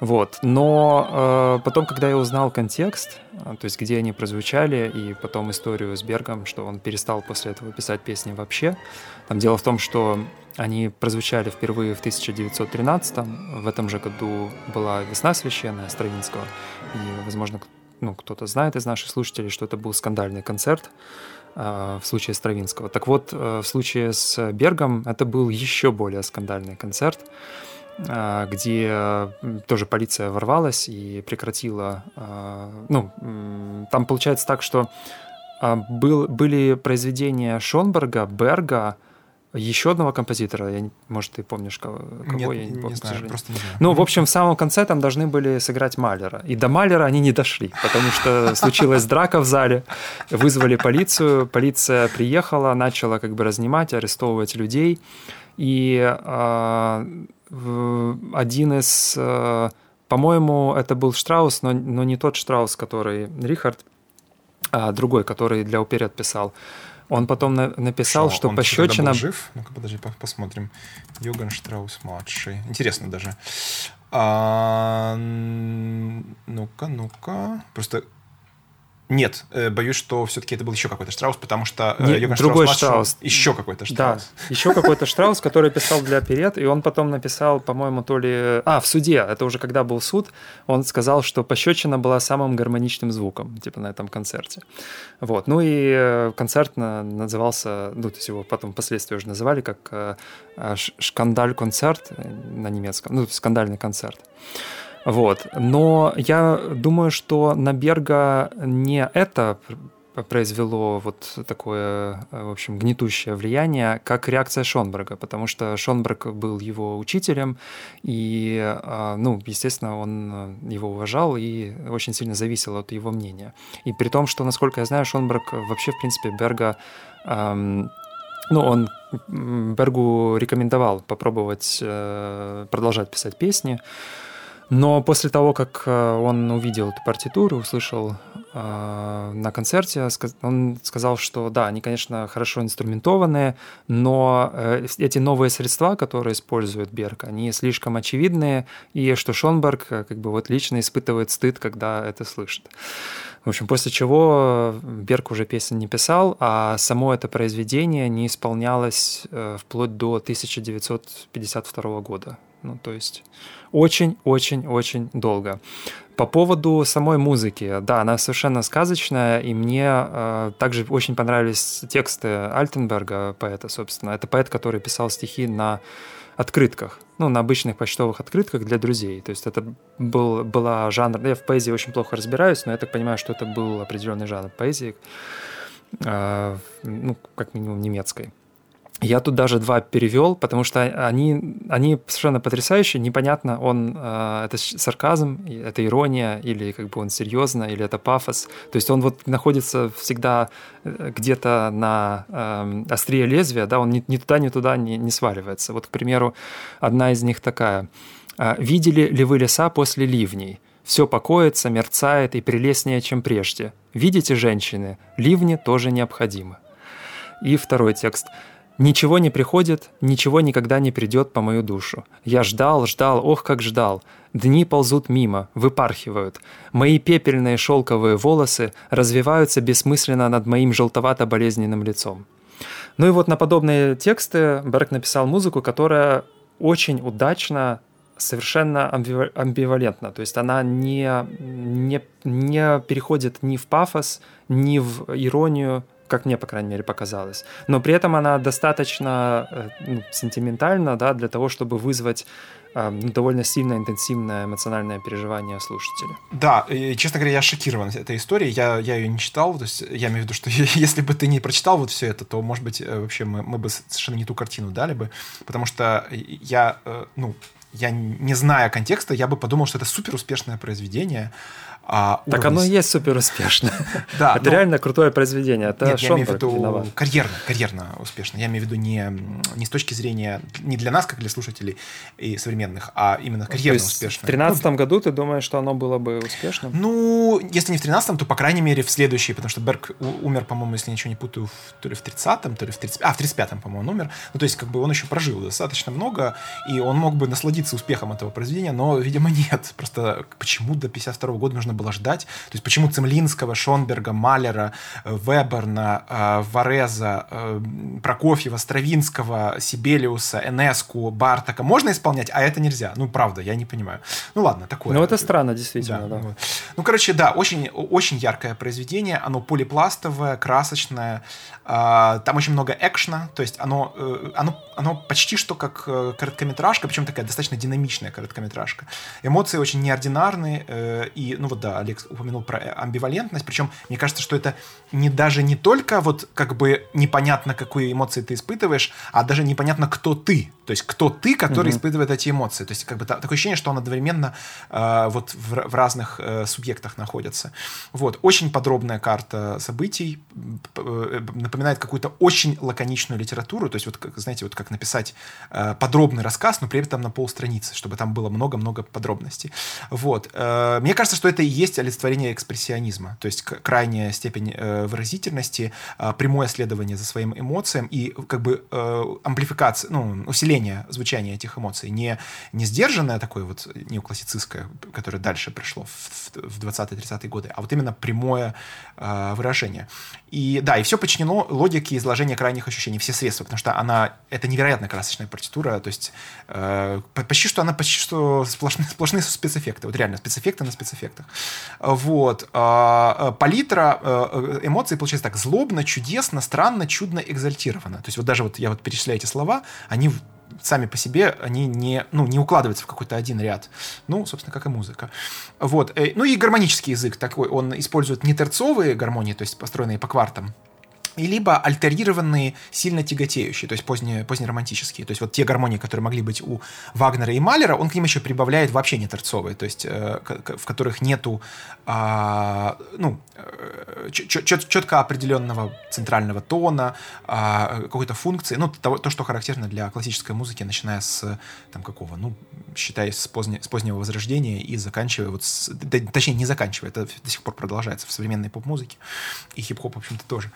Вот. Но э, потом, когда я узнал контекст, то есть где они прозвучали, и потом историю с Бергом, что он перестал после этого писать песни вообще, там дело в том, что они прозвучали впервые в 1913 В этом же году была «Весна священная» Стравинского. И, возможно, ну, кто-то знает из наших слушателей, что это был скандальный концерт в случае Стравинского. Так вот, э, в случае с Бергом это был еще более скандальный концерт, э, где тоже полиция ворвалась и прекратила... Э, ну, там получается так, что был, были произведения Шонберга, Берга, еще одного композитора, я, может, ты помнишь, кого, кого Нет, я не помню, не знаю, просто не знаю. Ну, в общем, в самом конце там должны были сыграть Малера. И до Малера они не дошли, потому что случилась драка в зале, вызвали полицию, полиция приехала, начала как бы разнимать, арестовывать людей. И э, один из, э, по-моему, это был Штраус, но, но не тот Штраус, который Рихард, а другой, который для оперет писал. Он потом на- написал, что, что он пощечина... Был жив? Ну-ка, подожди, посмотрим. Йоган Штраус младший. Интересно даже. А, ну-ка, ну-ка. Просто нет, э, боюсь, что все-таки это был еще какой-то Штраус, потому что э, Нет, Йоган другой Штраус, Штраус. Еще какой-то Штраус. Да, еще какой-то Штраус, который писал для оперет, и он потом написал, по-моему, то ли... А, в суде, это уже когда был суд, он сказал, что пощечина была самым гармоничным звуком, типа, на этом концерте. Вот, ну и э, концерт назывался, ну, то есть его потом впоследствии уже называли как «Шкандаль-концерт» на немецком, ну, скандальный концерт. Вот. Но я думаю, что на Берга не это произвело вот такое, в общем, гнетущее влияние, как реакция Шонберга, потому что Шонберг был его учителем, и, а, ну, естественно, он его уважал и очень сильно зависел от его мнения. И при том, что, насколько я знаю, Шонберг вообще, в принципе, Берга ну, он Бергу рекомендовал попробовать э, продолжать писать песни, но после того, как э, он увидел эту партитуру, услышал э, на концерте, он сказал, что да, они, конечно, хорошо инструментованные, но э, эти новые средства, которые использует Берг, они слишком очевидные, и что Шонберг э, как бы вот лично испытывает стыд, когда это слышит. В общем, после чего Берг уже песен не писал, а само это произведение не исполнялось вплоть до 1952 года. Ну, то есть очень-очень-очень долго. По поводу самой музыки, да, она совершенно сказочная, и мне э, также очень понравились тексты Альтенберга, поэта, собственно. Это поэт, который писал стихи на открытках, ну, на обычных почтовых открытках для друзей. То есть это был, была жанр... Я в поэзии очень плохо разбираюсь, но я так понимаю, что это был определенный жанр поэзии, э, ну, как минимум немецкой. Я тут даже два перевел, потому что они, они совершенно потрясающие. Непонятно, он э, это сарказм, это ирония, или как бы он серьезно, или это пафос. То есть он вот находится всегда э, где-то на э, острие лезвия, да, он ни, ни туда, ни туда не, не сваливается. Вот, к примеру, одна из них такая. «Э, «Видели ли вы леса после ливней? Все покоится, мерцает и прелестнее, чем прежде. Видите, женщины, ливни тоже необходимы». И второй текст – Ничего не приходит, ничего никогда не придет по мою душу. Я ждал, ждал, ох, как ждал. Дни ползут мимо, выпархивают. Мои пепельные шелковые волосы развиваются бессмысленно над моим желтовато-болезненным лицом. Ну и вот на подобные тексты Берг написал музыку, которая очень удачно совершенно амбивалентна. То есть она не, не, не переходит ни в пафос, ни в иронию, как мне, по крайней мере, показалось. Но при этом она достаточно э, ну, сентиментальна да, для того, чтобы вызвать э, ну, довольно сильное, интенсивное эмоциональное переживание слушателя. Да, и, честно говоря, я шокирован этой историей. Я, я ее не читал. То есть я имею в виду, что если бы ты не прочитал вот все это, то, может быть, э, вообще мы, мы бы совершенно не ту картину дали бы. Потому что я, ну, я не зная контекста, я бы подумал, что это супер успешное произведение, А так уровня... оно и есть супер успешно. Да, это но... реально крутое произведение. Это Нет, я имею в Шонберг виду виноват. карьерно, карьерно успешно. Я имею в виду не, не с точки зрения, не для нас, как для слушателей и современных, а именно карьерно есть успешно. В 2013 году ты думаешь, что оно было бы успешным? Ну, если не в 13-м, то, по крайней мере, в следующий, потому что Берг умер, по-моему, если ничего не путаю, в- то ли в 30-м, то ли в 30 А, в 35-м, по-моему, он умер. Ну, то есть, как бы он еще прожил достаточно много, и он мог бы насладиться успехом этого произведения, но, видимо, нет. Просто почему до 52 года нужно было ждать? То есть, почему Цемлинского, Шонберга, Малера, э, Веберна, э, Вареза, э, Прокофьева, Стравинского, Сибелиуса, Энеску, Бартака можно исполнять, а это нельзя? Ну, правда, я не понимаю. Ну, ладно, такое. Ну, это странно, действительно, да. вот. Ну, короче, да, очень, очень яркое произведение. Оно полипластовое, красочное. а, Там очень много экшна. То есть оно, оно, оно почти что как короткометражка, причем такая достаточно динамичная короткометражка. Эмоции очень неординарные. И, ну вот да, Алекс упомянул про э, амбивалентность. Причем мне кажется, что это не даже не только вот как бы непонятно, какие эмоции ты испытываешь, а даже непонятно, кто ты. То есть кто ты, который Мгм. испытывает эти эмоции. То есть как бы та- такое ощущение, что он одновременно э, вот в, в разных э, субъектах находится. Вот. Очень подробная карта событий. э, Напоминает какую-то очень лаконичную литературу. То есть вот, как, знаете, вот как написать э, подробный рассказ, но при этом на полстраницы, чтобы там было много-много подробностей. Вот. Э, Мне кажется, что это и есть олицетворение экспрессионизма. То есть крайняя степень э, выразительности, э, прямое следование за своим эмоциям и как бы э, амплификация, ну, усиление звучания этих эмоций. Не, не сдержанное такое вот неоклассицистское, которое дальше пришло в, в 20-30-е годы, а вот именно прямое э, выражение. И да, и все подчинено логике изложения крайних ощущений, все средства, потому что она, это невероятно красочная партитура, то есть э, по- почти что она почти что сплошные, сплошные спецэффекты, вот реально спецэффекты на спецэффектах. Вот. А, э, Палитра э, э, эмоций получается так, злобно, чудесно, странно, чудно, экзальтировано. То есть вот даже вот я вот перечисляю эти слова, они сами по себе, они не, ну, не укладываются в какой-то один ряд. Ну, собственно, как и музыка. Вот. Ну и гармонический язык такой, он использует не терцовые гармонии, то есть построенные по квартам, и либо альтерированные, сильно тяготеющие, то есть поздние, позднеромантические. То есть вот те гармонии, которые могли быть у Вагнера и Малера, он к ним еще прибавляет вообще не торцовые, то есть э, в которых нету а, ну, э, чет- чет- четко определенного центрального тона, а, какой-то функции, ну, того, то, что характерно для классической музыки, начиная с там какого, ну, считай, с, поздне- с позднего возрождения и заканчивая вот с, точнее, не заканчивая, это до сих пор продолжается в современной поп-музыке, и хип-хоп, в общем-то, тоже.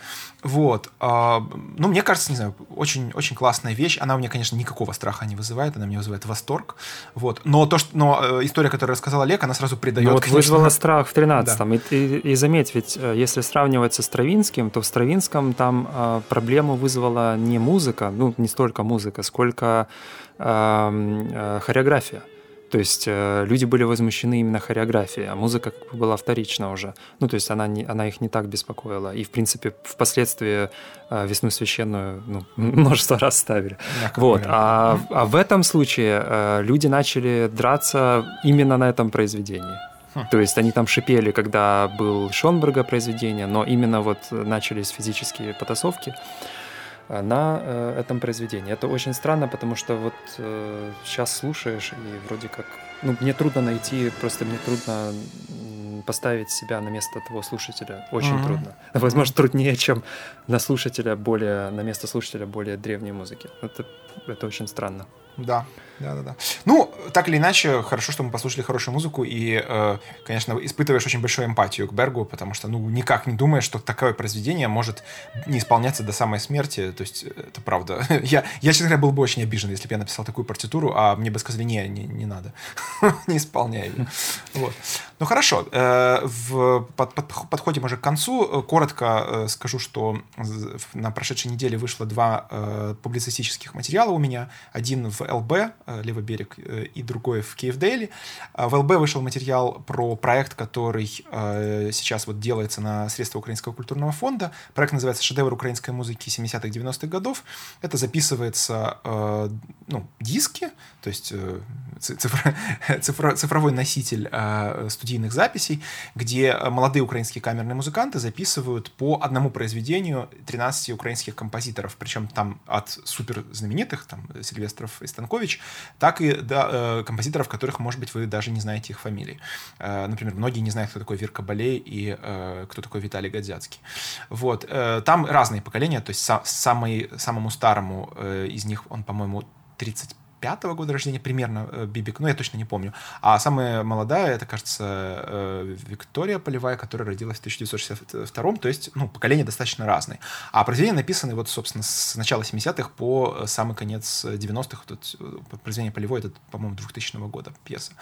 Вот. а, Ну, мне кажется, не знаю, очень, очень классная вещь. Она у меня, конечно, никакого страха не вызывает, она мне вызывает восторг. Вот. Но, то, что, но э, история, которую рассказал Олег, она сразу придает... Ну, вот конечно, вызвало страх в 13-м. И, и- и заметь, ведь э, если сравнивать со Стравинским, то в Стравинском там э, проблему вызвала не музыка, ну, не столько музыка, сколько эм, э, хореография. То есть э, люди были возмущены именно хореографией, а музыка как бы была вторична уже. Ну, то есть она, не, она их не так беспокоила. И, в принципе, впоследствии э, «Весну священную» ну, множество раз ставили. Вот. А, а в этом случае э, люди начали драться именно на этом произведении. Хм. То есть они там шипели, когда был Шонберга произведение, но именно вот начались физические потасовки на э, этом произведении. Это очень странно, потому что вот э, сейчас слушаешь и вроде как... Ну, мне трудно найти, просто мне трудно поставить себя на место того слушателя. Очень Мгм. трудно. Возможно, труднее, чем на слушателя более, на место слушателя более древней музыки. Это, это очень странно. Да, да, да, да. Ну, так или иначе, хорошо, что мы послушали хорошую музыку и, э, конечно, испытываешь очень большую эмпатию к Бергу, потому что, ну, никак не думаешь, что такое произведение может не исполняться до самой смерти. То есть, э, это правда. Я, я честно говоря, был бы очень обижен, если бы я написал такую партитуру, а мне бы сказали, не, не, не надо, не исполняй. Вот. Ну, хорошо. э, В под- под- подходим уже к концу. Коротко э, скажу, что на прошедшей неделе вышло два публицистических материала у меня. Один в ЛБ, э, Левый берег, э, и другой в Киевдейле. А В ЛБ вышел материал про проект, который э, сейчас вот делается на средства Украинского культурного фонда. Проект называется «Шедевр украинской музыки 70-х, 90-х годов». Это записывается, ну, диски, то есть э, цифр, цифр, цифровой носитель э, студийных записей, где молодые украинские камерные музыканты записывают по одному произведению 13 украинских композиторов, причем там от супер знаменитых, там Сильвестров и Станкович, так и до э, композиторов, которых, может быть, вы даже не знаете их фамилий. Э, например, многие не знают, кто такой Вирка Балей и кто такой Виталий Годзяцкий. Вот. Э, там разные поколения, то есть са- самый, самому старому э, из них, он, по-моему, 30 пятого года рождения примерно э, Бибик, ну я точно не помню. А самая молодая, это, кажется, э, Виктория Полевая, которая родилась в 1962 то есть, ну, поколения достаточно разные. А произведения написаны вот, собственно, с начала 70-х по э, самый конец 90-х. Тут произведение Полевой, это, по-моему, 2000 года пьеса.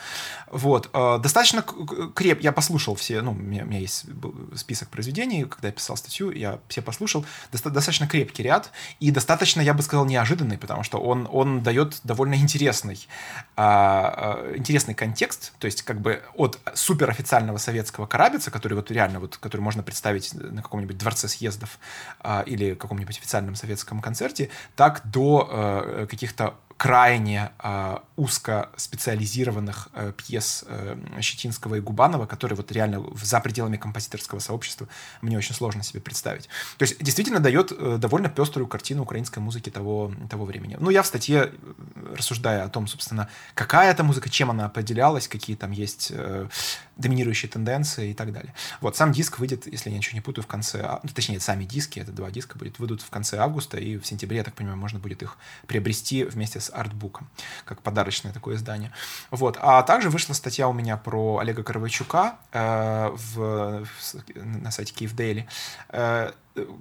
Вот. Достаточно креп... Я послушал все, ну, у меня, у меня есть список произведений, когда я писал статью, я все послушал. Достаточно крепкий ряд и достаточно, я бы сказал, неожиданный, потому что он, он дает довольно довольно интересный, а, а, интересный контекст, то есть как бы от суперофициального советского карабица, который вот реально вот, который можно представить на каком-нибудь дворце съездов а, или каком-нибудь официальном советском концерте, так до а, каких-то крайне э, узко специализированных э, пьес э, Щетинского и Губанова, которые вот реально за пределами композиторского сообщества мне очень сложно себе представить. То есть действительно дает э, довольно пеструю картину украинской музыки того, того времени. Ну, я в статье, э, рассуждая о том, собственно, какая это музыка, чем она определялась, какие там есть э, доминирующие тенденции и так далее. Вот, сам диск выйдет, если я ничего не путаю, в конце, ну, точнее, сами диски, это два диска, будет, выйдут в конце августа, и в сентябре, я так понимаю, можно будет их приобрести вместе с артбуком, как подарочное такое издание. Вот. А также вышла статья у меня про Олега Коровайчука э, в, в, на сайте Киев Daily.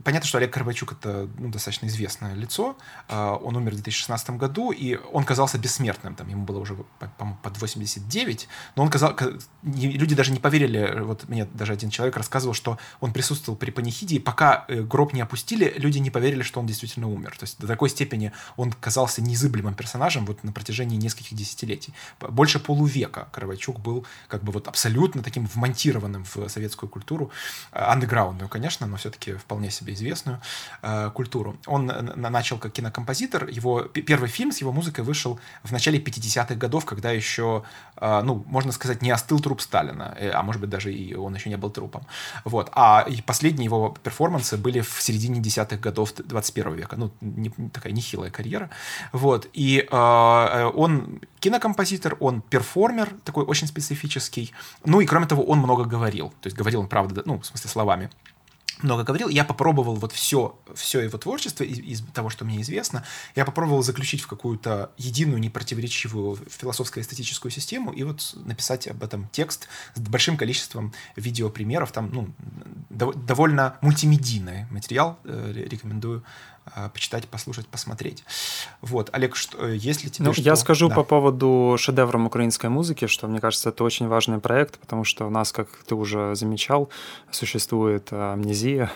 Понятно, что Олег Карбачук это ну, достаточно известное лицо. А, он умер в 2016 году, и он казался бессмертным. Там ему было уже, по-моему, под 89. Но он казал... Люди даже не поверили. Вот мне даже один человек рассказывал, что он присутствовал при панихиде, и пока э, гроб не опустили, люди не поверили, что он действительно умер. То есть до такой степени он казался неизыблемым персонажем вот на протяжении нескольких десятилетий. Больше полувека Каравайчук был как бы вот абсолютно таким вмонтированным в советскую культуру, а, андеграундную, конечно, но все-таки вполне вполне себе известную э, культуру. Он начал как кинокомпозитор. Его первый фильм с его музыкой вышел в начале 50-х годов, когда еще, э, ну, можно сказать, не остыл труп Сталина, э, а может быть даже и он еще не был трупом. Вот. А и последние его перформансы были в середине десятых годов 21 века. Ну, не, такая нехилая карьера. Вот. И э, э, он кинокомпозитор, он перформер такой очень специфический. Ну и кроме того, он много говорил. То есть говорил он, правда, ну, в смысле словами много говорил. Я попробовал вот все, все его творчество из, из того, что мне известно, я попробовал заключить в какую-то единую, непротиворечивую философско-эстетическую систему и вот написать об этом текст с большим количеством видеопримеров. Там ну, довольно мультимедийный материал. Э, рекомендую почитать, послушать, посмотреть. Вот, Олег, что, если тебе ну, что... Я скажу да. по поводу шедевром украинской музыки, что, мне кажется, это очень важный проект, потому что у нас, как ты уже замечал, существует амнезия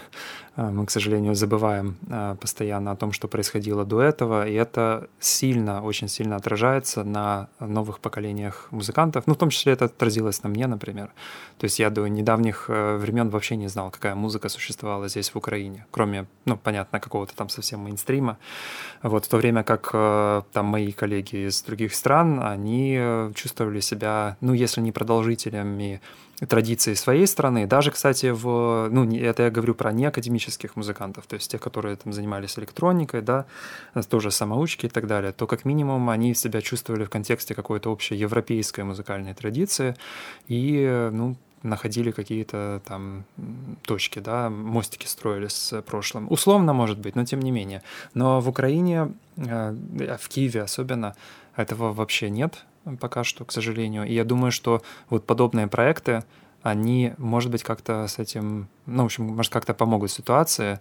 а, мы, к сожалению, забываем а, постоянно о том, что происходило до этого, и это сильно, очень сильно отражается на новых поколениях музыкантов. Ну, в том числе это отразилось на мне, например. То есть я до недавних э, времен вообще не знал, какая музыка существовала здесь, в Украине, кроме, ну, понятно, какого-то там совсем мейнстрима. Вот в то время как э, там мои коллеги из других стран, они э, чувствовали себя, ну, если не продолжителями традиции своей страны. Даже, кстати, в, ну, это я говорю про неакадемических музыкантов, то есть тех, которые там занимались электроникой, да, тоже самоучки и так далее, то как минимум они себя чувствовали в контексте какой-то общей европейской музыкальной традиции и, ну, находили какие-то там точки, да, мостики строили с прошлым. Условно, может быть, но тем не менее. Но в Украине, э, в Киеве особенно, этого вообще нет пока что, к сожалению. И я думаю, что вот подобные проекты, они, может быть, как-то с этим, ну, в общем, может, как-то помогут ситуации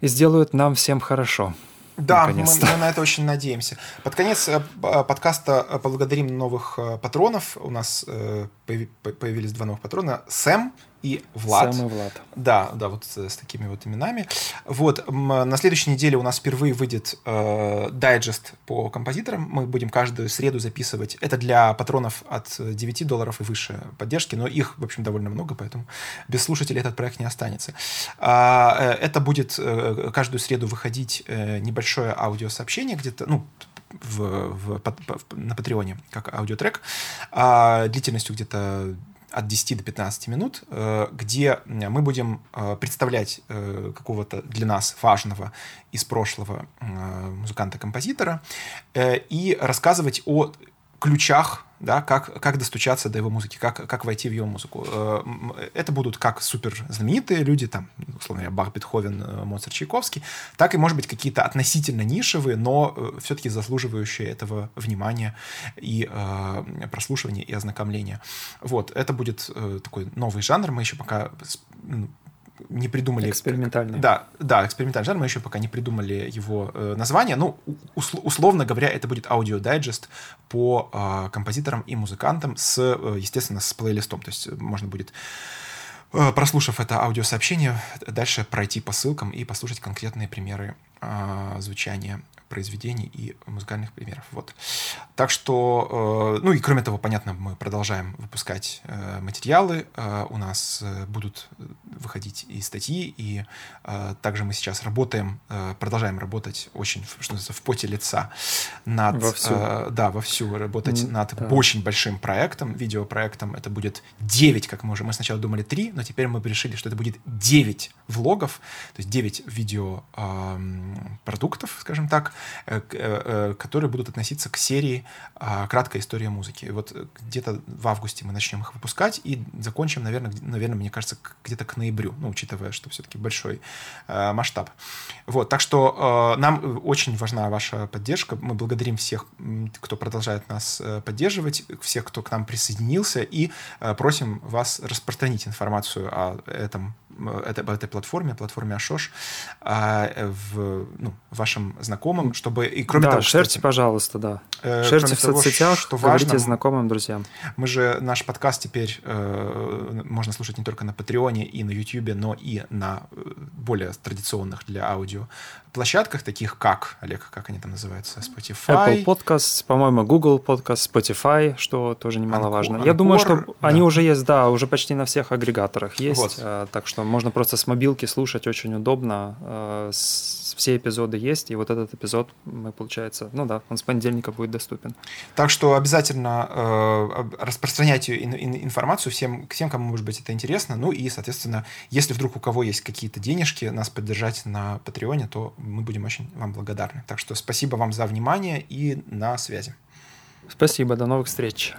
и сделают нам всем хорошо. Да, мы, мы на это очень надеемся. Под конец э, подкаста поблагодарим новых э, патронов. У нас э, появились два новых патрона. Сэм и Влад. И Влад. Да, да, вот с, с такими вот именами. Вот, на следующей неделе у нас впервые выйдет э, дайджест по композиторам. Мы будем каждую среду записывать. Это для патронов от 9 долларов и выше поддержки, но их, в общем, довольно много, поэтому без слушателей этот проект не останется. А, э, это будет э, каждую среду выходить э, небольшое аудиосообщение где-то, ну, в, в, на Патреоне, как аудиотрек, а, длительностью где-то от 10 до 15 минут, э, где мы будем э, представлять э, какого-то для нас важного из прошлого музыканта-композитора и рассказывать о ключах, да, как, как достучаться до его музыки, как, как войти в его музыку. Э, это будут как супер знаменитые люди, там, условно говоря, Бах, Бетховен, э, Моцарт, Чайковский, так и, может быть, какие-то относительно нишевые, но э, все-таки заслуживающие этого внимания и э, прослушивания и ознакомления. Вот, это будет э, такой новый жанр, мы еще пока не придумали... Экспериментальный. Да, да, экспериментальный жанр. Мы еще пока не придумали его э, название. Ну, усл- условно говоря, это будет аудиодайджест по э, композиторам и музыкантам с, э, естественно, с плейлистом. То есть можно будет э, прослушав это аудиосообщение, дальше пройти по ссылкам и послушать конкретные примеры э, звучания произведений и музыкальных примеров. Вот. Так что, э, ну и кроме того, понятно, мы продолжаем выпускать э, материалы. Э, у нас будут выходить и статьи, и также мы сейчас работаем, продолжаем работать очень, что называется, в поте лица над... Вовсю. Да, вовсю работать Mm, над да. очень большим проектом, видеопроектом. Это будет 9, как мы уже... Мы сначала думали 3, но теперь мы решили, что это будет 9 влогов, то есть 9 видеопродуктов, скажем так, э, э, э, которые будут относиться к серии а, «Краткая история музыки». Вот где-то в августе мы начнем их выпускать и закончим, наверное, наверное мне кажется, где-то к ноябрю, ну, учитывая, что все-таки большой масштаб. Вот, так что нам очень важна ваша поддержка. Мы благодарим всех, кто продолжает нас поддерживать, всех, кто к нам присоединился, и просим вас распространить информацию о этом это, об этой платформе, платформе Ашош, а, э, в ну, вашим знакомым, чтобы и кроме да, того, шерьте, кстати, пожалуйста, да. э, Шерьте в того, соцсетях, что важно, знакомым, друзьям. мы же наш подкаст теперь э, можно слушать не только на Патреоне и на Ютьюбе, но и на э, более традиционных для аудио площадках, таких как, Олег, как они там называются, Spotify. Apple Podcast, по-моему, Google Podcast, Spotify, что тоже немаловажно. Анкор, Я думаю, что да. они уже есть, да, уже почти на всех агрегаторах есть, Вот. э, так что можно просто с мобилки слушать очень удобно. э, с- Все эпизоды есть, и вот этот эпизод мы, получается, ну да, он с понедельника будет доступен. Так что обязательно э, распространяйте ин- ин- информацию всем, к тем, кому, может быть, это интересно. Ну и, соответственно, если вдруг у кого есть какие-то денежки нас поддержать на Патреоне, то мы будем очень вам благодарны. Так что спасибо вам за внимание и на связи. Спасибо, до новых встреч.